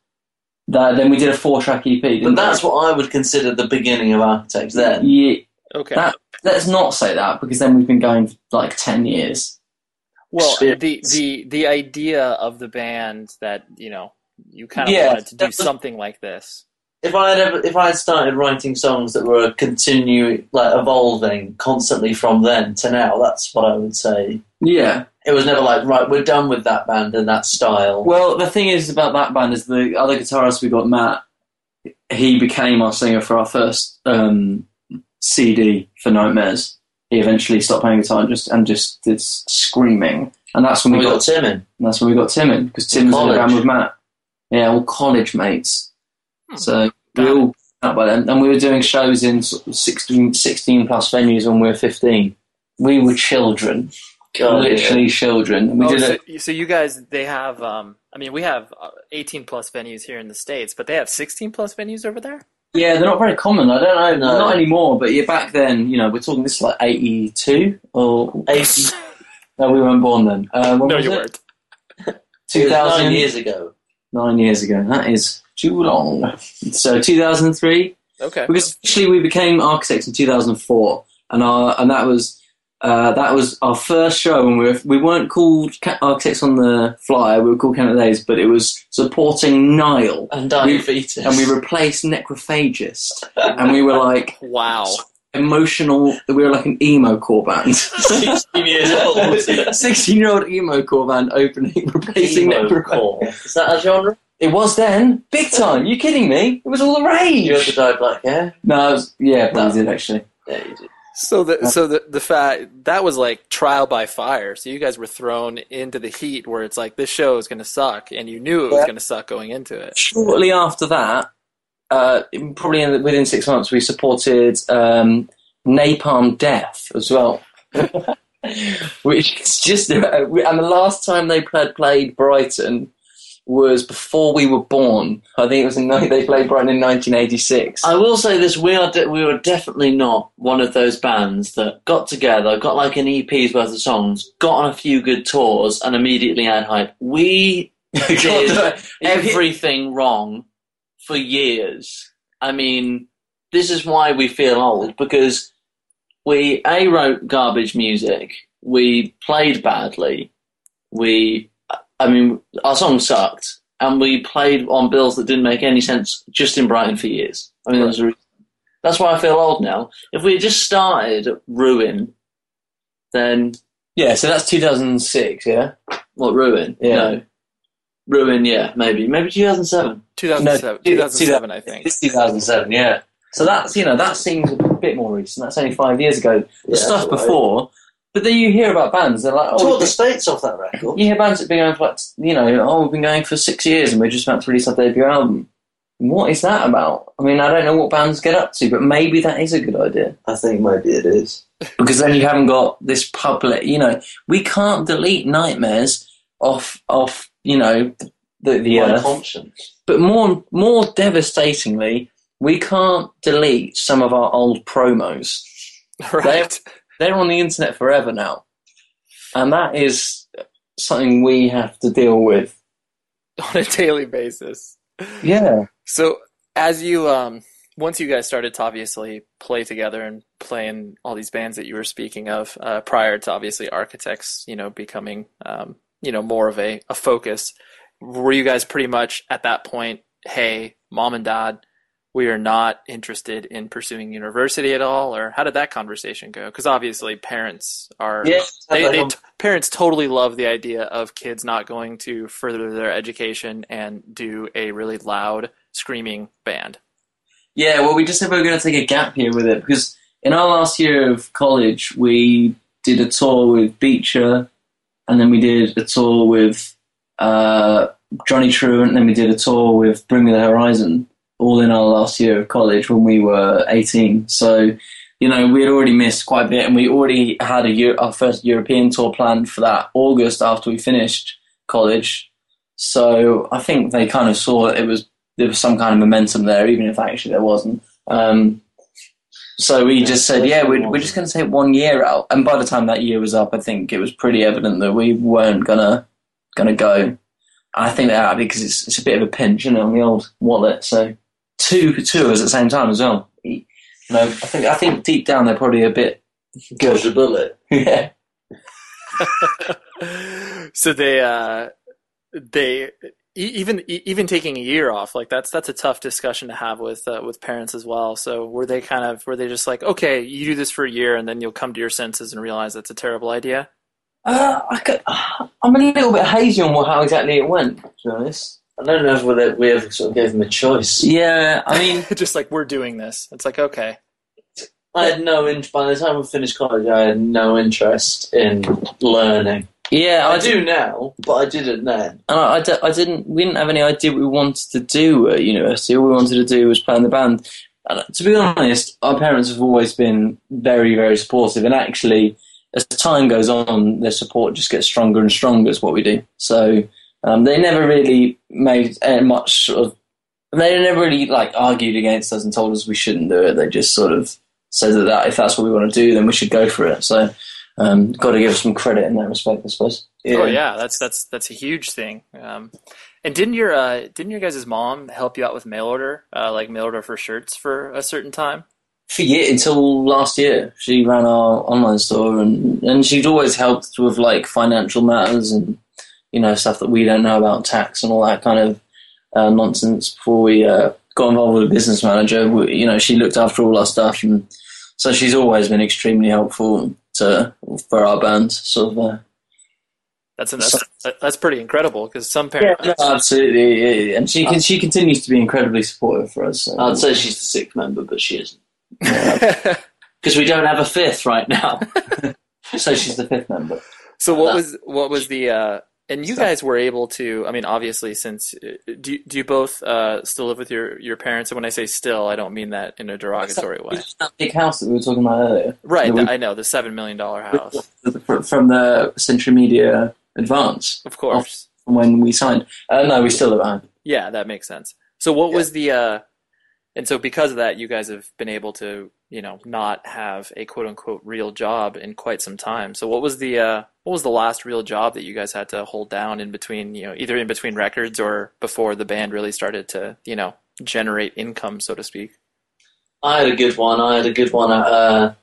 Speaker 3: that, then we did a four-track EP.
Speaker 2: But that's
Speaker 3: we?
Speaker 2: what I would consider the beginning of Architects. Then
Speaker 3: Yeah,
Speaker 1: Okay.
Speaker 3: That- let's not say that because then we've been going for like ten years.
Speaker 1: well, the
Speaker 2: experience.
Speaker 1: the the idea of the band that you know you kind of
Speaker 3: Yeah,
Speaker 1: wanted to do something like this.
Speaker 2: If I had ever, if I had started writing songs that were continuing, like evolving constantly from then to now, that's what I would say.
Speaker 3: Yeah.
Speaker 2: It was never like, right, we're done with that band and that style.
Speaker 3: Well, the thing is about that band is the other guitarist we got, Matt. He became our singer for our first um, CD for Nightmares, he eventually stopped playing guitar and just and just did screaming. And that's when
Speaker 2: We
Speaker 3: we,
Speaker 2: got
Speaker 3: got,
Speaker 2: Tim in.
Speaker 3: and that's when we got Tim in because Tim was in a band with Matt. Yeah, all college mates.
Speaker 1: Hmm.
Speaker 3: So we all out by then, and we were doing shows in sort of 16, 16 plus venues when we were fifteen. We were children,
Speaker 2: God,
Speaker 3: literally children. We
Speaker 1: oh,
Speaker 3: did
Speaker 1: so,
Speaker 3: it.
Speaker 1: so you guys, they have. Um, I mean, we have uh, 18 plus venues here in the states, but they have 16 plus venues over there.
Speaker 3: Yeah, they're not very common. I don't know,
Speaker 2: No.
Speaker 3: not anymore. But yeah, back then, you know, we're talking this is like eighty two or
Speaker 2: Eighty.
Speaker 3: no, we weren't born then. Uh,
Speaker 1: no, you
Speaker 3: it?
Speaker 1: weren't.
Speaker 3: Two thousand
Speaker 2: nine years ago.
Speaker 3: nine years ago. That is too long. So two thousand three.
Speaker 1: Okay.
Speaker 3: Because actually we became architects in 2004, and our and that was uh, that was our first show, and we were, we weren't called architects on the flyer. We were called Canada Days, but it was supporting Nile,
Speaker 2: And diabetes.
Speaker 3: and we replaced Necrophagist, and we were like
Speaker 1: Wow.
Speaker 3: emotional. We were like an emo core band.
Speaker 2: 16 years old.
Speaker 3: 16 year old emo core band opening, replacing
Speaker 2: Emo
Speaker 3: Necrophagist.
Speaker 2: core. Is that a genre?
Speaker 3: It was then, big time. You kidding me? It was all the rage.
Speaker 2: You had the dye black hair?
Speaker 3: no, it was, yeah,
Speaker 2: No.
Speaker 3: we did actually.
Speaker 2: Yeah, you did.
Speaker 1: So the so the the fact that was like trial by fire. So you guys were thrown into the heat where it's like this show is going to suck, and you knew it was
Speaker 3: Yeah.
Speaker 1: going to suck going into it.
Speaker 3: shortly after that, uh, probably in, within six months, we supported um, Napalm Death as well. Which is just, and the last time they played, played Brighton was before we were born. I think it was in, they played Brighton in 1986.
Speaker 2: I will say this: we are de- we were definitely not one of those bands that got together, got like an EP's worth of songs, got on a few good tours, and immediately had hype. We did everything wrong for years. I mean, this is why we feel old because we a wrote garbage music, we played badly, we, I mean, our song sucked, and we played on bills that didn't make any sense just in Brighton for years. I mean, there's a reason. that's why I feel old now. If we had just started Ruin, then
Speaker 3: yeah, so that's 2006, yeah?
Speaker 2: what Ruin?
Speaker 3: Yeah.
Speaker 2: No. Ruin, yeah, maybe, maybe 2007.
Speaker 1: 2007,
Speaker 3: No,
Speaker 1: 2007 I think.
Speaker 3: It's 2007, yeah. So that's, you know, that seems a bit more recent. That's only five years ago. The
Speaker 2: Yeah,
Speaker 3: stuff
Speaker 2: that's right.
Speaker 3: before, but then you hear about bands, they're like, oh,
Speaker 2: Taught
Speaker 3: we've
Speaker 2: the states off that record.
Speaker 3: You hear bands that have been going for like, you know, oh, we've been going for six years and we're just about to release our debut album. What is that about? I mean, I don't know what bands get up to, but maybe that is a good idea.
Speaker 2: I think maybe it is.
Speaker 3: Because then you haven't got this public, you know, we can't delete nightmares off, off, you know, the, the
Speaker 2: My
Speaker 3: earth.
Speaker 2: conscience.
Speaker 3: But more, more devastatingly, we can't delete some of our old promos.
Speaker 1: Right.
Speaker 3: They're on the internet forever now. And that is something we have to deal with.
Speaker 1: On a daily basis.
Speaker 3: Yeah.
Speaker 1: So as you um once you guys started to obviously play together and play in all these bands that you were speaking of uh, prior to obviously architects you know becoming um, you know more of a, a focus were you guys pretty much at that point hey mom and dad we are not interested in pursuing university at all or how did that conversation go because obviously parents are
Speaker 3: Yeah.
Speaker 1: they, they t- parents totally love the idea of kids not going to further their education and do a really loud screaming band.
Speaker 3: Yeah, well, we just said we were going to take a gap year with it because in our last year of college, we did a tour with Beecher, and then we did a tour with uh, Johnny Truant, and then we did a tour with Bring Me the Horizon, all in our last year of college when we were 18. So, you know, we had already missed quite a bit, and we already had a year, our first European tour planned for that August after we finished college. So I think they kind of saw that it was there was some kind of momentum there, even if actually there wasn't. Um, so we just said, yeah, we're, we're just going to take one year out. And by the time that year was up, I think it was pretty evident that we weren't gonna gonna go. I think that because it's it's a bit of a pinch, you know, on the old wallet. So two two of us at the same time as well. You know, I think I think deep down they're probably a bit
Speaker 2: Dodge a bullet.
Speaker 3: yeah.
Speaker 1: so they uh they e- even e- even taking a year off like that's that's a tough discussion to have with uh, with parents as well so were they kind of were they just like okay you do this for a year and then you'll come to your senses and realize that's a terrible idea
Speaker 3: Uh, I could, I'm a little bit hazy on what, how exactly it went. To be honest.
Speaker 2: I don't know if we we ever sort of gave them a choice.
Speaker 3: Yeah, I mean,
Speaker 1: just like we're doing this it's like okay
Speaker 2: I had no interest. By the time I finished college, I had no interest in learning.
Speaker 3: Yeah,
Speaker 2: I,
Speaker 3: did-
Speaker 2: do now, but I didn't then.
Speaker 3: And I, I, didn't. We didn't have any idea what we wanted to do at university. All we wanted to do was play in the band. And uh, to be honest, our parents have always been very, very supportive. And actually, as time goes on, their support just gets stronger and stronger. Is what we do. So um, they never really made uh, much sort of. They never really like argued against us and told us we shouldn't do it. They just sort of said that, that if that's what we want to do, then we should go for it. So. Um, got to give us some credit in that respect, I suppose.
Speaker 1: Oh yeah, that's that's that's a huge thing. Um, and didn't your uh, didn't your guys' mom help you out with mail order, uh, like mail order for shirts for a certain time?
Speaker 3: for year until last year. She ran our online store, and and she'd always helped with like financial matters and you know stuff that we don't know about tax and all that kind of uh, nonsense. Before we uh, got involved with a business manager, we, you know, she looked after all our stuff, and so she's always been extremely helpful to for our band. Sort of. Uh,
Speaker 1: That's that's that's pretty incredible because some parents.
Speaker 3: no, absolutely, yeah, yeah. and she can, she continues to be incredibly supportive for us. so-
Speaker 2: I'd say she's the sixth member, but she isn't. Because we don't have a fifth right now.
Speaker 3: so she's the fifth member.
Speaker 1: so what was what was the uh, and you guys were able to? I mean, obviously, since uh, do you- do you both uh, still live with your your parents? And when I say still, I don't mean that in a derogatory way.
Speaker 3: That big house that we were talking about earlier.
Speaker 1: Right,
Speaker 3: that we-
Speaker 1: I know the seven million dollar house,
Speaker 3: from the Century Media Advance
Speaker 1: of course.
Speaker 3: from when we signed. Uh, no, we still live at home.
Speaker 1: Yeah, that makes sense. So what
Speaker 3: Yeah.
Speaker 1: was the uh and so because of that you guys have been able to, you know, not have a quote unquote real job in quite some time. So what was the uh what was the last real job that you guys had to hold down in between, you know, either in between records or before the band really started to, you know, generate income, so to speak?
Speaker 2: I had a good one. I had a good one at uh,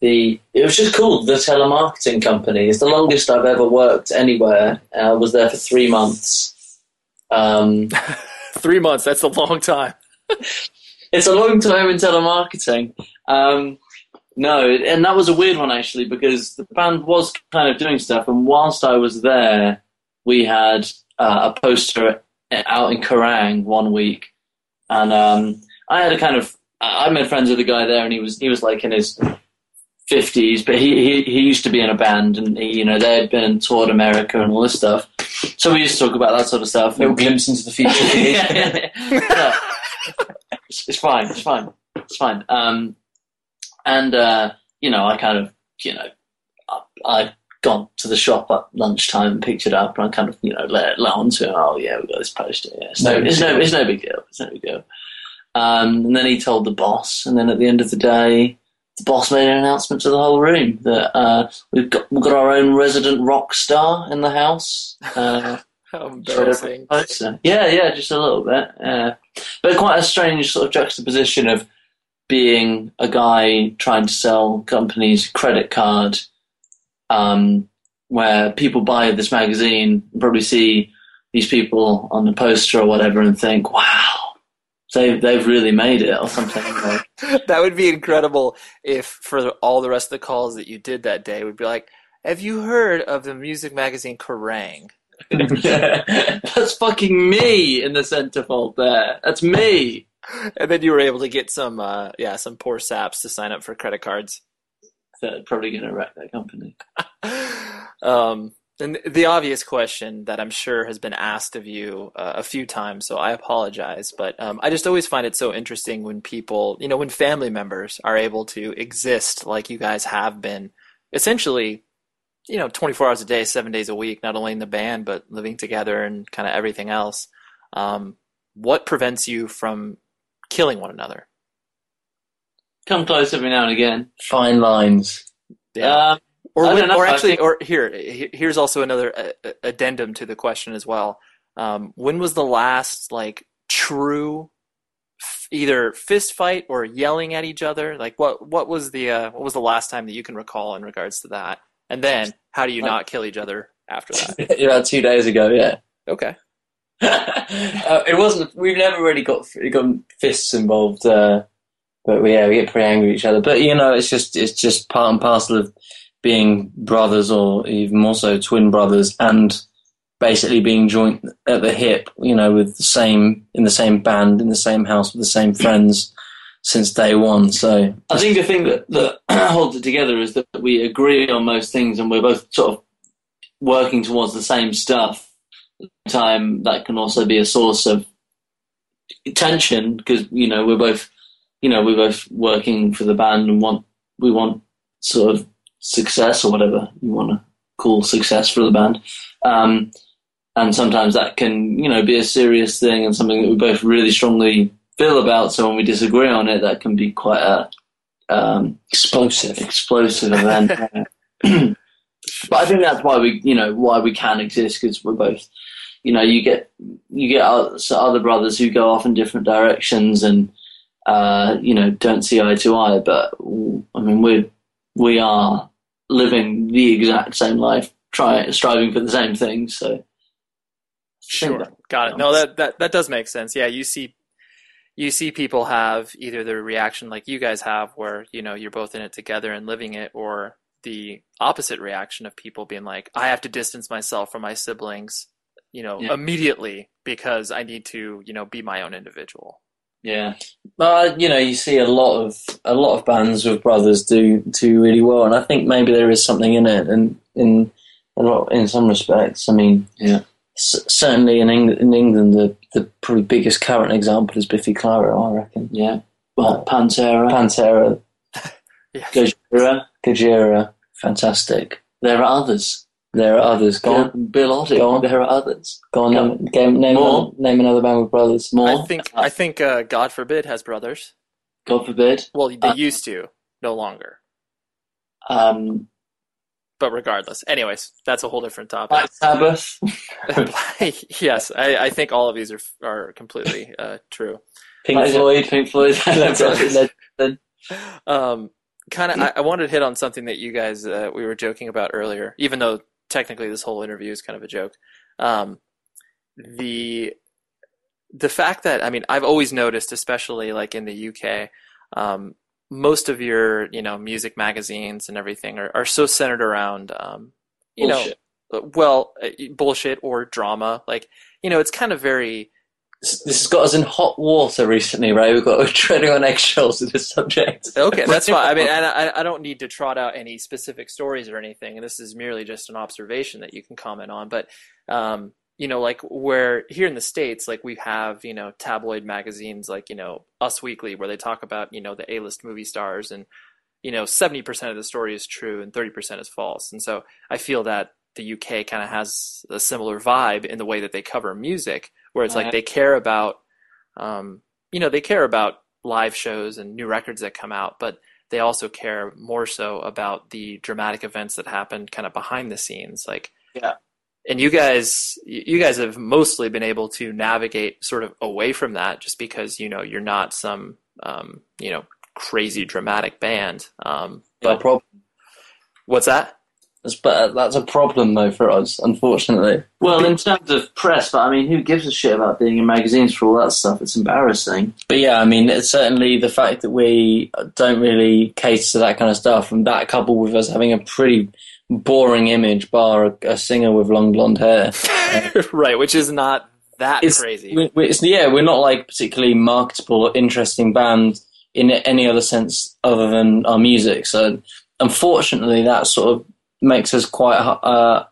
Speaker 2: the. It was just called the telemarketing company. It's the longest I've ever worked anywhere. I was there for three months. Um,
Speaker 1: 3 months, that's a long time.
Speaker 2: it's a long time in telemarketing. Um, no, and that was a weird one actually because the band was kind of doing stuff, and whilst I was there, we had uh, a poster out in Kerrang one week, and um, I had a kind of I made friends with a guy there, and he was he was like in his fifties, but he, he he used to be in a band, and he, you know they had been and toured America and all this stuff. So we used to talk about that sort of stuff.
Speaker 3: little glimpse into the future.
Speaker 2: it's, it's fine. It's fine. It's fine. Um, and uh, you know, I kind of, you know, I, I'd gone to the shop at lunchtime and picked it up, and I kind of, you know, let, let on to him. Oh yeah, we got this poster. Yeah, it's no, it's no,
Speaker 3: big
Speaker 2: it's no big deal. It's no big deal. Um, and then he told the boss, and then at the end of the day, the boss made an announcement to the whole room that uh, we've got we've got our own resident rock star in the house. Uh,
Speaker 1: How embarrassing.
Speaker 2: Yeah, yeah, just a little bit. Yeah, but quite a strange sort of juxtaposition of being a guy trying to sell companies credit card, um, where people buy this magazine, probably see these people on the poster or whatever, and think, "Wow, they they've really made it," or something. Like,
Speaker 1: that would be incredible if for all the rest of the calls that you did that day would be like, "Have you heard of the music magazine Kerrang?"
Speaker 2: That's fucking me in the centerfold there. That's me.
Speaker 1: And then you were able to get some, uh, yeah, some poor saps to sign up for credit cards.
Speaker 2: They're probably going to wreck that company.
Speaker 1: Um, and the obvious question that I'm sure has been asked of you uh, a few times, so I apologize, but um, I just always find it so interesting when people, you know, when family members are able to exist like you guys have been, essentially, you know, 24 hours a day, seven days a week, not only in the band, but living together and kind of everything else. Um, what prevents you from killing one another?
Speaker 2: Come close every now and again.
Speaker 3: Fine lines.
Speaker 2: Um,
Speaker 1: Or, when,
Speaker 2: know,
Speaker 1: or actually,
Speaker 2: think-
Speaker 1: or here, here's also another addendum to the question as well. Um, when was the last like true, f- either fist fight or yelling at each other? Like what what was the uh, what was the last time that you can recall in regards to that? And then how do you not kill each other after that?
Speaker 3: About two days ago, yeah.
Speaker 1: Okay,
Speaker 3: uh, it wasn't. We've never really got got fists involved, uh, but we, yeah, we get pretty angry at each other. But you know, it's just it's just part and parcel of being brothers, or even more so, twin brothers, and basically being joint at the hip. You know, with the same in the same band, in the same house, with the same friends. Since day one. So
Speaker 2: I think the thing that, that holds it together is that we agree on most things and we're both sort of working towards the same stuff. Time, that can also be a source of tension because you know we're both you know we're both working for the band and want we want sort of success or whatever you want to call success for the band. Um, and sometimes that can, you know, be a serious thing and something that we both really strongly feel about. So when we disagree on it, that can be quite a um,
Speaker 3: explosive.
Speaker 2: explosive event. but I think that's why we, you know, why we can exist because we're both, you know, you get you get other brothers who go off in different directions and uh, you know don't see eye to eye. But I mean, we we are living the exact same life, trying striving for the same things. So
Speaker 1: Sure, got it. No, that, that that does make sense. Yeah, you see, you see people have either the reaction like you guys have, where you know you're both in it together and living it, or the opposite reaction of people being like, I have to distance myself from my siblings, you know,
Speaker 2: Yeah.
Speaker 1: immediately because I need to, you know, be my own individual.
Speaker 2: Yeah,
Speaker 3: But uh, you know, you see a lot of a lot of bands with brothers do do really well, and I think maybe there is something in it, and in a lot in some respects. I mean,
Speaker 2: Yeah.
Speaker 3: C- certainly in England, in England, the the probably biggest current example is Biffy Clyro, I reckon.
Speaker 2: yeah. Well, Pantera,
Speaker 3: Pantera,
Speaker 1: Yeah.
Speaker 2: Gojira.
Speaker 3: Gojira, fantastic.
Speaker 2: There are others.
Speaker 3: There are others. Go on,
Speaker 2: Bill Oddie.
Speaker 3: Go on.
Speaker 2: There are others.
Speaker 3: go on,
Speaker 2: Go.
Speaker 3: name, game- name,
Speaker 2: More.
Speaker 3: name another band with brothers.
Speaker 2: More.
Speaker 1: I think I think uh, God forbid has brothers.
Speaker 2: God forbid.
Speaker 1: Well, they
Speaker 2: Uh,
Speaker 1: used to, no longer.
Speaker 2: Um,
Speaker 1: But regardless, anyways, that's a whole different topic.
Speaker 2: Black Sabbath.
Speaker 1: yes, I, I think all of these are are completely uh, true.
Speaker 3: Pink Floyd.
Speaker 2: Pink Floyd.
Speaker 1: Um, kind of, I, I wanted to hit on something that you guys uh, we were joking about earlier, even though technically this whole interview is kind of a joke. Um, the the fact that I mean, I've always noticed, especially like in the UK, um, most of your you know music magazines and everything are, are so centered around um, you
Speaker 2: Bullshit.
Speaker 1: know well uh, bullshit or drama like you know it's kind of very
Speaker 3: This has got us in hot water recently, right? We've got we're treading on eggshells with this subject.
Speaker 1: Okay, that's fine. I mean, and I, I don't need to trot out any specific stories or anything. And this is merely just an observation that you can comment on. But, um, you know, like where here in the States, like we have, you know, tabloid magazines like, you know, Us Weekly, where they talk about, you know, the A list movie stars and, you know, 70% of the story is true and 30% is false. And so I feel that the UK kind of has a similar vibe in the way that they cover music, where it's like
Speaker 2: Right.
Speaker 1: they care about, um, you know, they care about live shows and new records that come out, but they also care more so about the dramatic events that happen kind of behind the scenes. Like,
Speaker 2: Yeah.
Speaker 1: And you guys, you guys have mostly been able to navigate sort of away from that, just because you know you're not some, um, you know, crazy dramatic band. Um,
Speaker 3: But
Speaker 1: but
Speaker 3: problem.
Speaker 1: what's that?
Speaker 3: That's, but that's a problem though for us, unfortunately.
Speaker 2: Well, in terms of press, but I mean, who gives a shit about being in magazines for all that stuff? It's embarrassing.
Speaker 3: But yeah, I mean, it's certainly the fact that we don't really cater to that kind of stuff, and that coupled with us having a pretty boring image, bar a, a singer with long blonde hair.
Speaker 1: right, which is not that
Speaker 3: It's,
Speaker 1: crazy.
Speaker 3: we- we- it's yeah, we're not like particularly marketable or interesting band in any other sense other than our music. So unfortunately, that sort of makes us quite uh,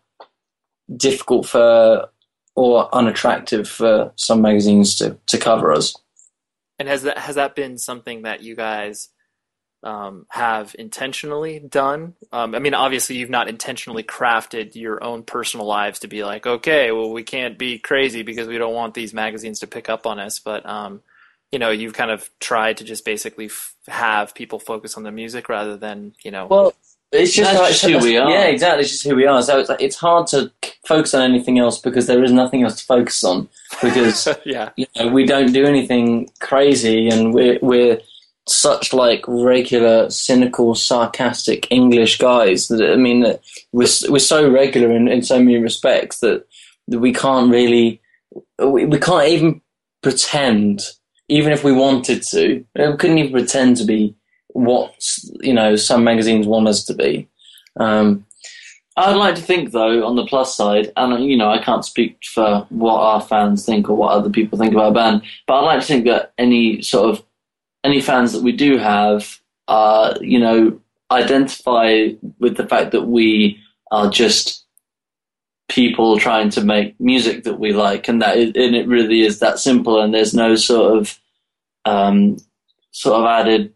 Speaker 3: difficult for or unattractive for some magazines to, to cover us.
Speaker 1: And has that has that been something that you guys um, have intentionally done? Um, I mean, obviously, you've not intentionally crafted your own personal lives to be like, okay, well, we can't be crazy because we don't want these magazines to pick up on us. But um, you know, you've kind of tried to just basically f- have people focus on the music rather than you know.
Speaker 3: Well, it's just,
Speaker 2: That's just who we are.
Speaker 3: Yeah, exactly. It's just who we are. So it's, it's hard to focus on anything else because there is nothing else to focus on because
Speaker 1: yeah,
Speaker 3: you know, we don't do anything crazy and we're, we're such like regular, cynical, sarcastic English guys that, I mean, we're, we're so regular in, in so many respects that, that we can't really, we, we can't even pretend, even if we wanted to, we couldn't even pretend to be what, you know, some magazines want us to be. Um,
Speaker 2: I'd like to think, though, on the plus side, and you know, I can't speak for what our fans think or what other people think about a band, but I'd like to think that any sort of any fans that we do have, uh, you know, identify with the fact that we are just people trying to make music that we like, and that it, and it really is that simple. And there's no sort of um, sort of added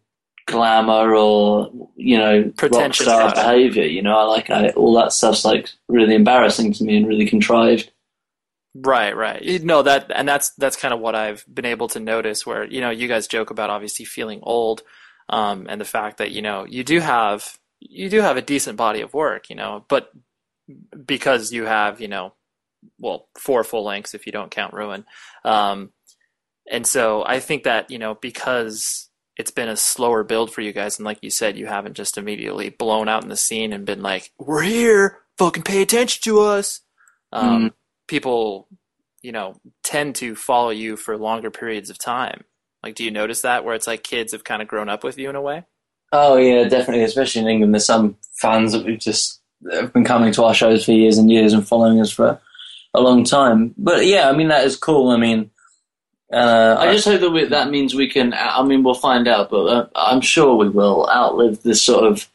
Speaker 2: glamour or you know rock
Speaker 1: Pretentious
Speaker 2: star behavior. You know, I like I, all that stuff's like really embarrassing to me and really contrived.
Speaker 1: Right, right. No, that, and that's that's kind of what I've been able to notice. Where you know, you guys joke about obviously feeling old, um, and the fact that you know you do have you do have a decent body of work, you know, but because you have you know, well, four full lengths if you don't count Ruin, um, and so I think that you know because it's been a slower build for you guys, and like you said, you haven't just immediately blown out in the scene and been like, "We're here, fucking pay attention to us." Um, People, you know, tend to follow you for longer periods of time. Like, do you notice that where it's like kids have kind of grown up with you in a way?
Speaker 3: Oh yeah, definitely. Especially in England, there's some fans that we've just have been coming to our shows for years and years and following us for a long time. But yeah, I mean that is cool. I mean, uh,
Speaker 2: I just hope that we, that means we can. I mean, we'll find out, but uh, I'm sure we will outlive this sort of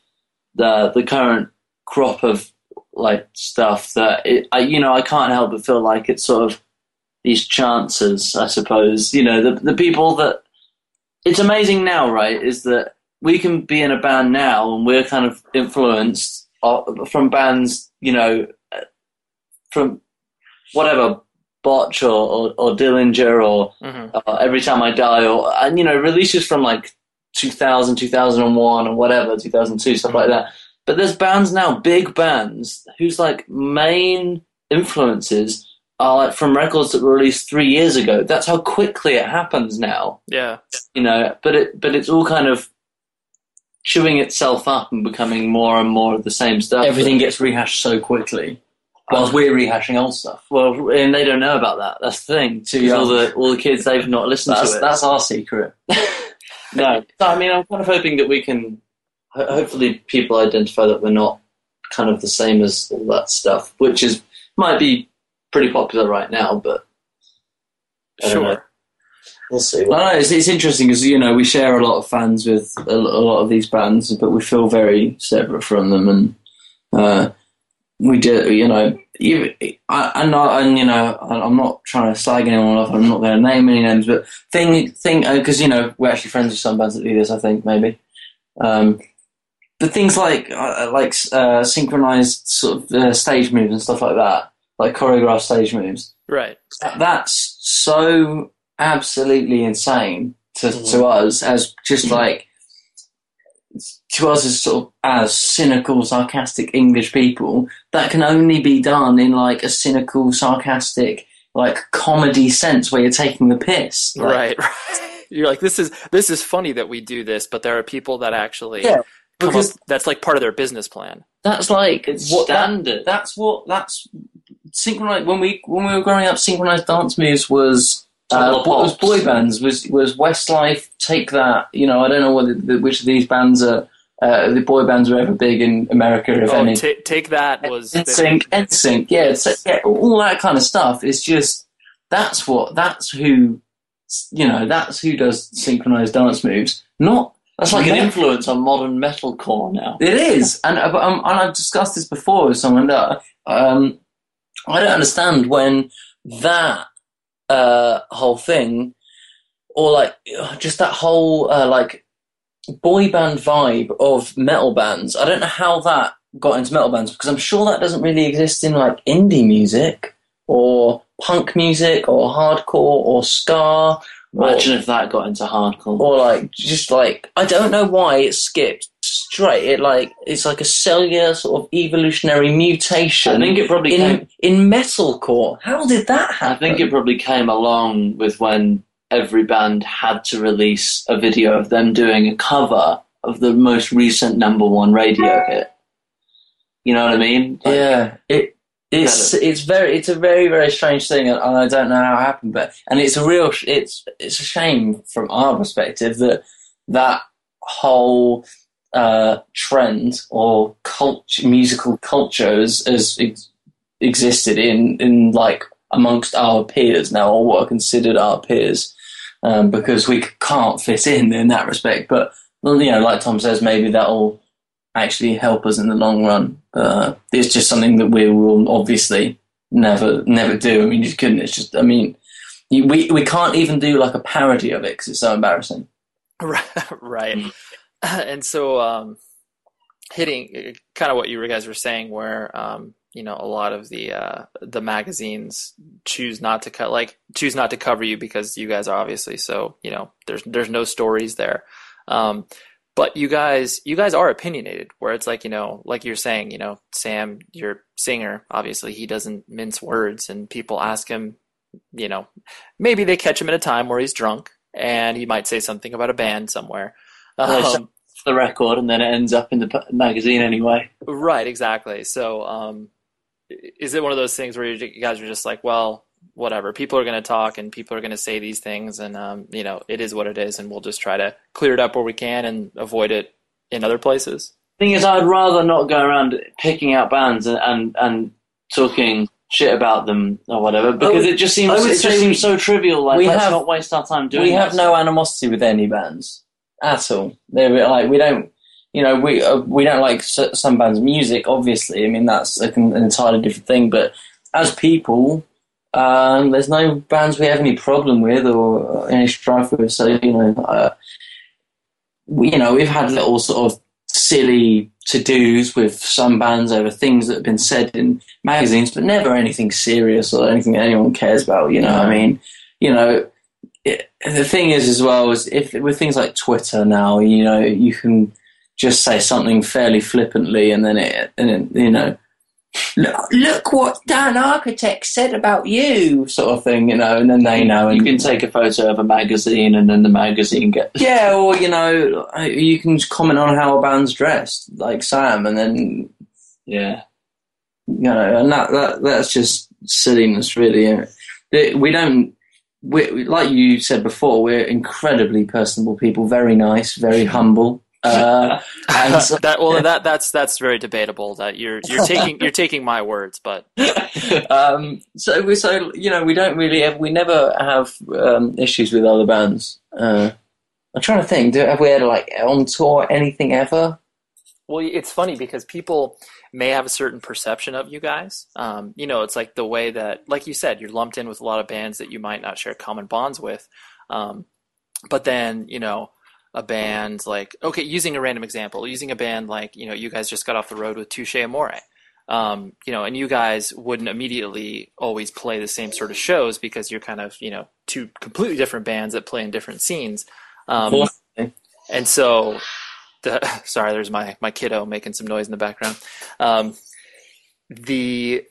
Speaker 2: the the current crop of like stuff that it, I, you know I can't help but feel like it's sort of these chances. I suppose you know the the people that it's amazing now, right? Is that we can be in a band now and we're kind of influenced uh, from bands, you know, uh, from whatever Botch or, or, or Dillinger or
Speaker 1: hmm
Speaker 2: uh, Every Time I Die, or and you know releases from like 2000, 2001, or whatever, 2002, stuff like that. But there's bands now, big bands, whose like main influences are like from records that were released three years ago. That's how quickly it happens now,
Speaker 1: Yeah,
Speaker 2: you know. But it, but it's all kind of chewing itself up and becoming more and more of the same stuff.
Speaker 3: everything gets rehashed so quickly, um, whilst we're rehashing old stuff.
Speaker 2: Well, and they don't know about that. That's the thing.
Speaker 3: Too
Speaker 2: 'Cause
Speaker 3: young.
Speaker 2: all the all the kids they've not listened
Speaker 3: That's
Speaker 2: to it.
Speaker 3: that's our secret.
Speaker 2: No, so, I mean, I'm kind of hoping that we can. Ho- Hopefully, people identify that we're not kind of the same as all that stuff, which is might be pretty popular right now, but I don't know.
Speaker 1: sure.
Speaker 2: we'll see.
Speaker 3: I know it's, it's interesting because you know we share a lot of fans with a, a lot of these bands, but we feel very separate from them, and uh, we do. You know, you, I, I'm not, and you know, I- I'm not trying to slag anyone off. I'm not going to name any names, but thing, thing, because you know we're actually friends with some bands that do this. I think maybe. Um, but things like uh, like uh, synchronized sort of uh, stage moves and stuff like that, like choreographed stage moves
Speaker 1: Right.
Speaker 3: that's so absolutely insane to, to us as just like to us as sort of as cynical, sarcastic English people. That can only be done in like a cynical, sarcastic, like comedy sense where you're taking the piss. Like,
Speaker 1: right. Right. You're like this is this is funny that we do this, but there are people that actually
Speaker 3: Yeah,
Speaker 1: come
Speaker 3: because
Speaker 1: up, that's like part of their business plan.
Speaker 3: that's like
Speaker 2: It's
Speaker 3: what that-
Speaker 2: standard.
Speaker 3: that's what that's synchronized when we when we were growing up. Synchronized dance moves was uh, what was boy bands was was Westlife. Take that. You know, I don't know whether the, which of these bands are uh, the boy bands were ever big in America, if
Speaker 1: Oh,
Speaker 3: any.
Speaker 1: ta take that was
Speaker 3: NSYNC, NSYNC, yeah, it's, yeah, all that kind of stuff. Is just that's what that's who you know that's who does synchronized dance moves. Not
Speaker 2: That's like an influence on modern metalcore now.
Speaker 3: it is, and uh, um, and I've discussed this before with someone that um, I don't understand when that uh, whole thing, or like just that whole uh, like boy band vibe of metal bands. I don't know how that got into metal bands because I'm sure that doesn't really exist in like indie music or punk music or hardcore or ska. Or-
Speaker 2: Imagine if that got into hardcore.
Speaker 3: or like just like I don't know why it skipped straight. It like it's like a cellular sort of evolutionary mutation.
Speaker 2: I think it probably came.
Speaker 3: in in metalcore. How did that happen?
Speaker 2: I think it probably came along with when every band had to release a video of them doing a cover of the most recent number one radio hit. You know what I mean? Like,
Speaker 3: yeah, it it's it's very it's a very very strange thing, and I don't know how it happened, but and it's a real it's it's a shame from our perspective that that whole uh, trend or culture, musical culture has, has ex- existed in in like amongst our peers now, or what are considered our peers. um, because we can't fit in in that respect. But you know, like Tom says, maybe that'll actually help us in the long run. Uh, it's just something that we will obviously never never do. I mean, you couldn't. It's just. I mean, you, we we can't even do like a parody of it because it's so embarrassing.
Speaker 1: right. And so, um, hitting kind of what you guys were saying, where um, you know a lot of the uh, the magazines choose not to cut like choose not to cover you because you guys are obviously so you know there's there's no stories there. Um, but you guys you guys are opinionated where it's like you know like you're saying you know sam your singer obviously he doesn't mince words and people ask him you know maybe they catch him at a time where he's drunk and he might say something about a band somewhere.
Speaker 2: Um, the record and then it ends up in the magazine anyway.
Speaker 1: Right exactly. So um, is it one of those things where you guys are just like well whatever. People are going to talk and people are going to say these things, and um, you know, it is what it is, and we'll just try to clear it up where we can and avoid it in other places.
Speaker 2: Thing is, I'd rather not go around picking out bands and and, and talking shit about them or whatever because would, it just seems it just seems so trivial. Like let's have, not waste our time doing.
Speaker 3: We have no animosity with any bands at all. They're like we don't. You know, we uh, we don't like some bands' music. Obviously, I mean that's an entirely different thing. But as people, um, there's no bands we have any problem with or any strife with. So you know, uh, we, you know, we've had little sort of silly to dos with some bands over things that have been said in magazines, but never anything serious or anything that anyone cares about. You know, I mean, you know, it, the thing is as well is if with things like Twitter now, you know, you can just say something fairly flippantly and then it, and it, you know look, look what Dan Architect said about you, sort of thing, you know, and then they know. And,
Speaker 2: you can take a photo of a magazine and then the magazine gets.
Speaker 3: Yeah, or, you know, you can comment on how a band's dressed, like Sam, and then.
Speaker 2: Yeah.
Speaker 3: You know, and that, that that's just silliness, really. We don't. We, like you said before, we're incredibly personable people, very nice, very humble. Uh,
Speaker 1: so, that well, that that's that's very debatable. That you're you're taking you're taking my words, but
Speaker 3: um, so we so you know we don't really have, we never have um, issues with other bands. Uh, I'm trying to think. Do, have we had like on tour anything ever?
Speaker 1: Well, it's funny because people may have a certain perception of you guys. Um, you know, it's like the way that, like you said, you're lumped in with a lot of bands that you might not share common bonds with. Um, but then, you know, a band like okay, using a random example, using a band like you know you guys just got off the road with Touche Amore, um, you know, and you guys wouldn't immediately always play the same sort of shows because you're kind of you know two completely different bands that play in different scenes, um, and so. The, sorry, there's my my kiddo making some noise in the background. Um, the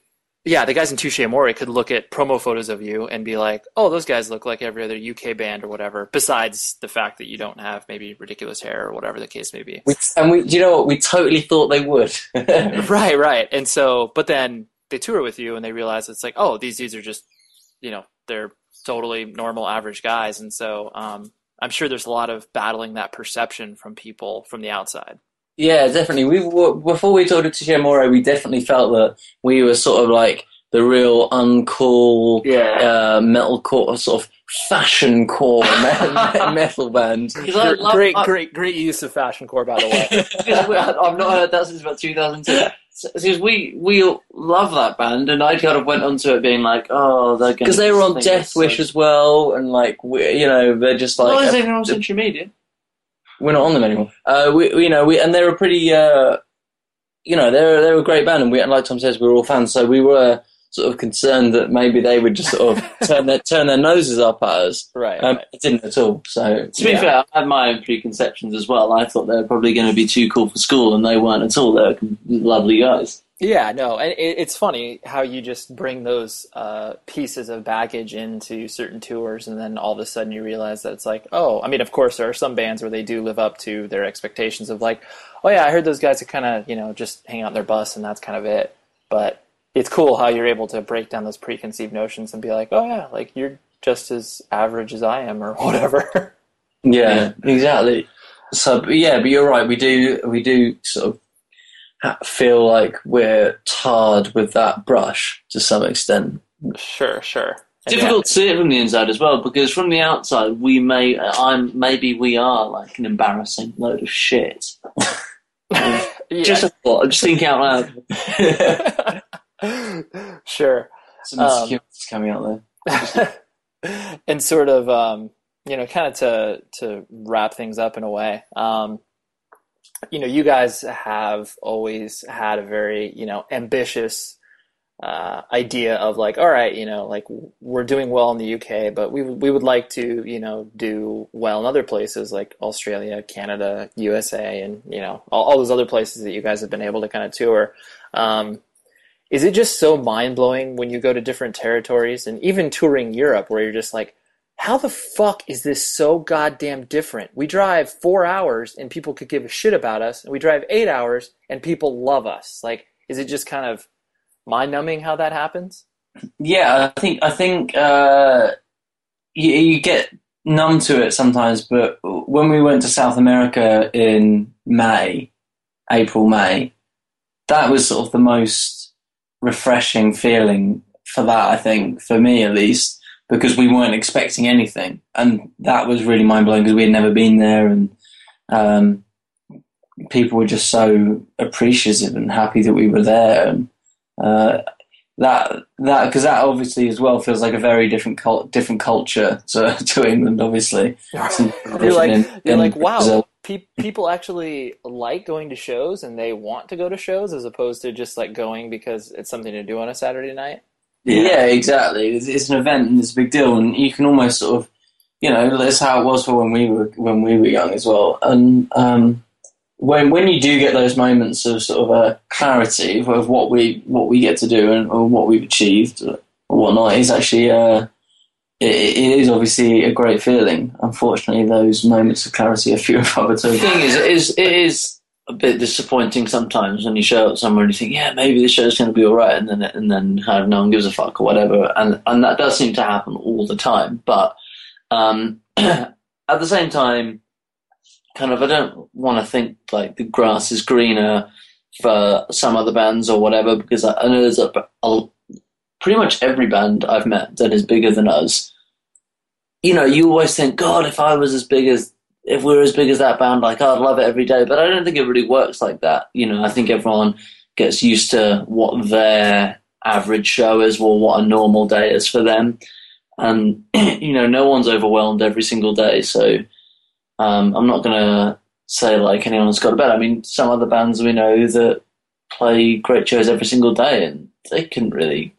Speaker 1: yeah, the guys in Touche Amore could look at promo photos of you and be like, "Oh, those guys look like every other UK band or whatever." Besides the fact that you don't have maybe ridiculous hair or whatever the case may be.
Speaker 3: We, and we, you know what? We totally thought they would.
Speaker 1: right, right. And so, but then they tour with you and they realize it's like, oh, these dudes are just, you know, they're totally normal, average guys. And so, um, I'm sure there's a lot of battling that perception from people from the outside.
Speaker 3: Yeah, definitely. We before we talked to Touche Amore, we definitely felt that we were sort of like the real uncool
Speaker 2: yeah.
Speaker 3: uh, metalcore sort of fashion core metal band.
Speaker 1: great, great, great use of fashion core, by the
Speaker 2: way. I've not heard that since about 2002. Because we we love that band, and I kind of went onto it being like, oh, they're
Speaker 3: because they were on Deathwish as well, and like we, you know, they're just like.
Speaker 2: Why is anyone on Century Media?
Speaker 3: We're not on them anymore. Uh, we, you know, we and they're a pretty, uh, you know, they're they're a great band, and we, and like Tom says, we're all fans. So we were sort of concerned that maybe they would just sort of turn their turn their noses up at us.
Speaker 1: Right. Um,
Speaker 3: It didn't at all. So
Speaker 2: to be yeah. fair, I had my own preconceptions as well. I thought they were probably going to be too cool for school, and they weren't at all. They were lovely guys.
Speaker 1: Yeah, no, and it's funny how you just bring those uh, pieces of baggage into certain tours, and then all of a sudden you realize that it's like, oh, I mean, of course there are some bands where they do live up to their expectations of like, oh yeah, I heard those guys are kind of you know just hang out in their bus and that's kind of it. But it's cool how you're able to break down those preconceived notions and be like, oh yeah, like you're just as average as I am or whatever.
Speaker 3: yeah, exactly. So yeah, but you're right. We do we do sort of feel like we're tarred with that brush to some extent.
Speaker 1: Sure, sure. And
Speaker 2: difficult to see it from the inside as well because from the outside we may I'm maybe we are like an embarrassing load of shit.
Speaker 1: Yeah,
Speaker 2: Just a thought. I'm just thinking out loud.
Speaker 1: sure.
Speaker 3: Some
Speaker 1: Um,
Speaker 3: coming out there.
Speaker 1: and sort of um, you know kind of to to wrap things up in a way um, you know you guys have always had a very you know ambitious uh, idea of like all right you know like we're doing well in the UK but we we would like to you know do well in other places like Australia Canada USA and you know all, all those other places that you guys have been able to kind of tour. Um, is it just so mind blowing when you go to different territories and even touring Europe where you're just like, how the fuck is this so goddamn different? We drive four hours and people could give a shit about us, and we drive eight hours and people love us. Like, is it just kind of mind numbing how that happens?
Speaker 3: Yeah, I think I think uh, you, you get numb to it sometimes. But when we went to South America in May, April, May, that was sort of the most refreshing feeling for that. I think for me at least, because we weren't expecting anything, and that was really mind blowing because we had never been there, and um, people were just so appreciative and happy that we were there. And, uh, that that because that obviously as well feels like a very different cult, different culture to to England. Obviously,
Speaker 1: You're like,
Speaker 3: in-
Speaker 1: you're
Speaker 3: in
Speaker 1: like, wow,
Speaker 3: Brazil.
Speaker 1: people actually like going to shows and they want to go to shows as opposed to just like going because it's something to do on a Saturday night.
Speaker 3: Yeah, exactly. It's, it's an event and it's a big deal, and you can almost sort of, you know, that's how it was for when we were when we were young as well. And um, when when you do get those moments of sort of a clarity of, what we what we get to do and or what we've achieved or whatnot, is actually uh, it, it is obviously a great feeling. Unfortunately, those moments of clarity are few and far between.
Speaker 2: The thing is, it is, it is a bit disappointing sometimes when you show up somewhere and you think, yeah, maybe the show's going to be all right, and then and then kind of no one gives a fuck or whatever, and and that does seem to happen all the time. But um, at the same time, kind of, I don't want to think like the grass is greener for some other bands or whatever, because I, I know there's a, a pretty much every band I've met that is bigger than us. You know, you always think, God, if I was as big as if we were as big as that band, like I'd love it every day. But I don't think it really works like that. You know, I think everyone gets used to what their average show is or what a normal day is for them. And you know, no one's overwhelmed every single day. So um, I'm not gonna say like anyone's got a bad. I mean, some other bands we know that play great shows every single day, and they can really,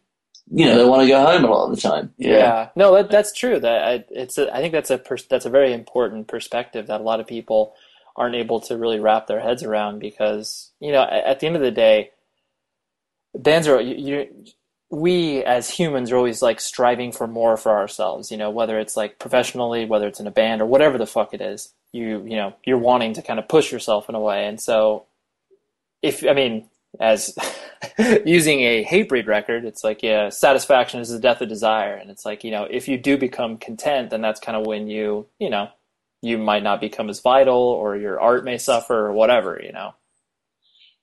Speaker 2: you know, they want to go home a lot of the time.
Speaker 1: Yeah, no, that, that's true. That I, it's a, I think that's a pers- that's a very important perspective that a lot of people aren't able to really wrap their heads around because you know at, at the end of the day, bands are you, you we as humans are always like striving for more for ourselves. You know, whether it's like professionally, whether it's in a band or whatever the fuck it is. You you know you're wanting to kind of push yourself in a way, and so if I mean as using a Hatebreed record, it's like, yeah, satisfaction is the death of desire. And it's like, you know, if you do become content, then that's kind of when you, you know, you might not become as vital or your art may suffer or whatever, you know.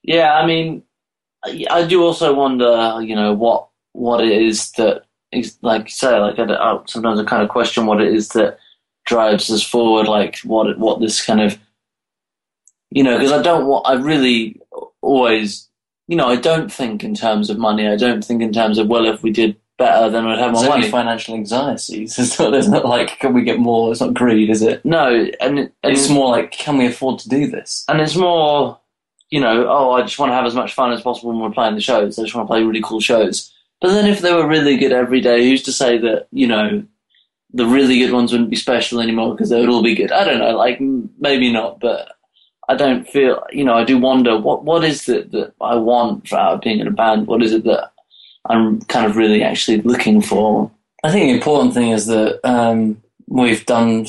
Speaker 2: Yeah, I mean, I do also wonder, you know, what what it is that, is, like you say, like I, I, sometimes I kind of question what it is that drives us forward, like what what this kind of, you know, because I don't want, I really always, you know, I don't think in terms of money. I don't think in terms of well, if we did better, then I'd have more money.
Speaker 3: financial anxieties. It's not, there's not like, can we get more? It's not greed, is it?
Speaker 2: No, and, and
Speaker 3: It's more like, can we afford to do this?
Speaker 2: and it's more, you know, oh, I just want to have as much fun as possible when we're playing the shows. I just want to play really cool shows. But then if they were really good every day, who's to say that, you know, the really good ones wouldn't be special anymore because they would all be good? I don't know, like, maybe not, but I don't feel, you know, I do wonder what, what is it that I want out of being in a band? What is it that I'm kind of really actually looking for?
Speaker 3: I think the important thing is that um, we've done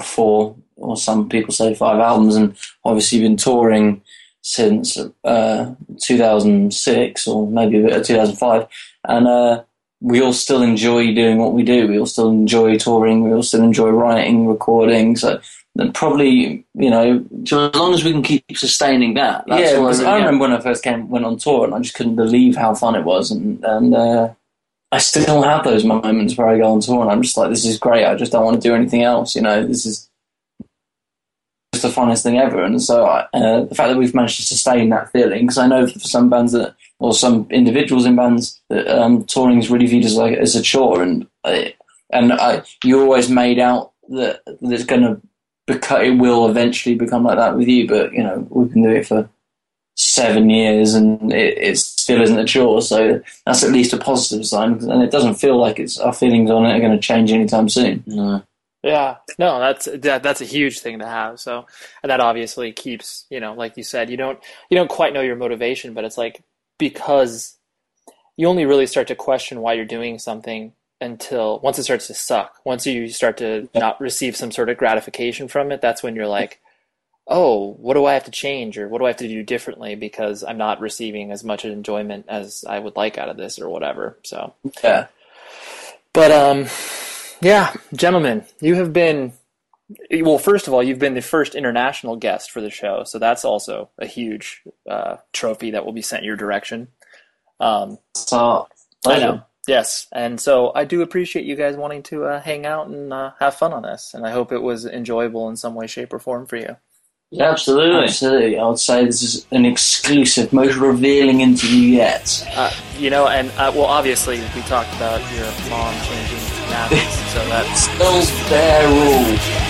Speaker 3: four, or some people say five albums, and obviously been touring since uh, 2006 or maybe a bit of 2005, and uh, we all still enjoy doing what we do. We all still enjoy touring. We all still enjoy writing, recording. So then probably, you know,
Speaker 2: So as long as we can keep sustaining that, that's
Speaker 3: yeah. because I
Speaker 2: am.
Speaker 3: remember when I first came went on tour, and I just couldn't believe how fun it was, and and uh, I still have those moments where I go on tour and I'm just like, this is great. I just don't want to do anything else. You know, this is just the funnest thing ever. And so uh, the fact that we've managed to sustain that feeling, because I know for some bands that, or some individuals in bands, that um, touring is really viewed as like as a chore, and I, and I, you always made out that, it's going to become, it will eventually become like that with you. But you know, we've been doing it for seven years, and it, it still isn't a chore. So that's at least a positive sign, and it doesn't feel like it's our feelings on it are going to change anytime soon.
Speaker 2: No.
Speaker 1: Yeah, no, that's that, that's a huge thing to have. So, and that obviously keeps you know, like you said, you don't you don't quite know your motivation, but it's like because you only really start to question why you're doing something until once it starts to suck. Once you start to not receive some sort of gratification from it, that's when you're like, oh, what do I have to change or what do I have to do differently because I'm not receiving as much enjoyment as I would like out of this or whatever. So
Speaker 3: Yeah.
Speaker 1: but um, yeah, gentlemen, you have been well. First of all, you've been the first international guest for the show, so that's also a huge uh, trophy that will be sent your direction. Um,
Speaker 3: So
Speaker 1: I know, yes, and so I do appreciate you guys wanting to uh, hang out and uh, have fun on this, and I hope it was enjoyable in some way, shape, or form for you.
Speaker 2: Yeah, absolutely.
Speaker 3: Absolutely. I would say this is an exclusive, most revealing interview yet.
Speaker 1: Uh, you know, and uh, well, obviously we talked about your mom changing nappies, so that's
Speaker 3: Still their rule.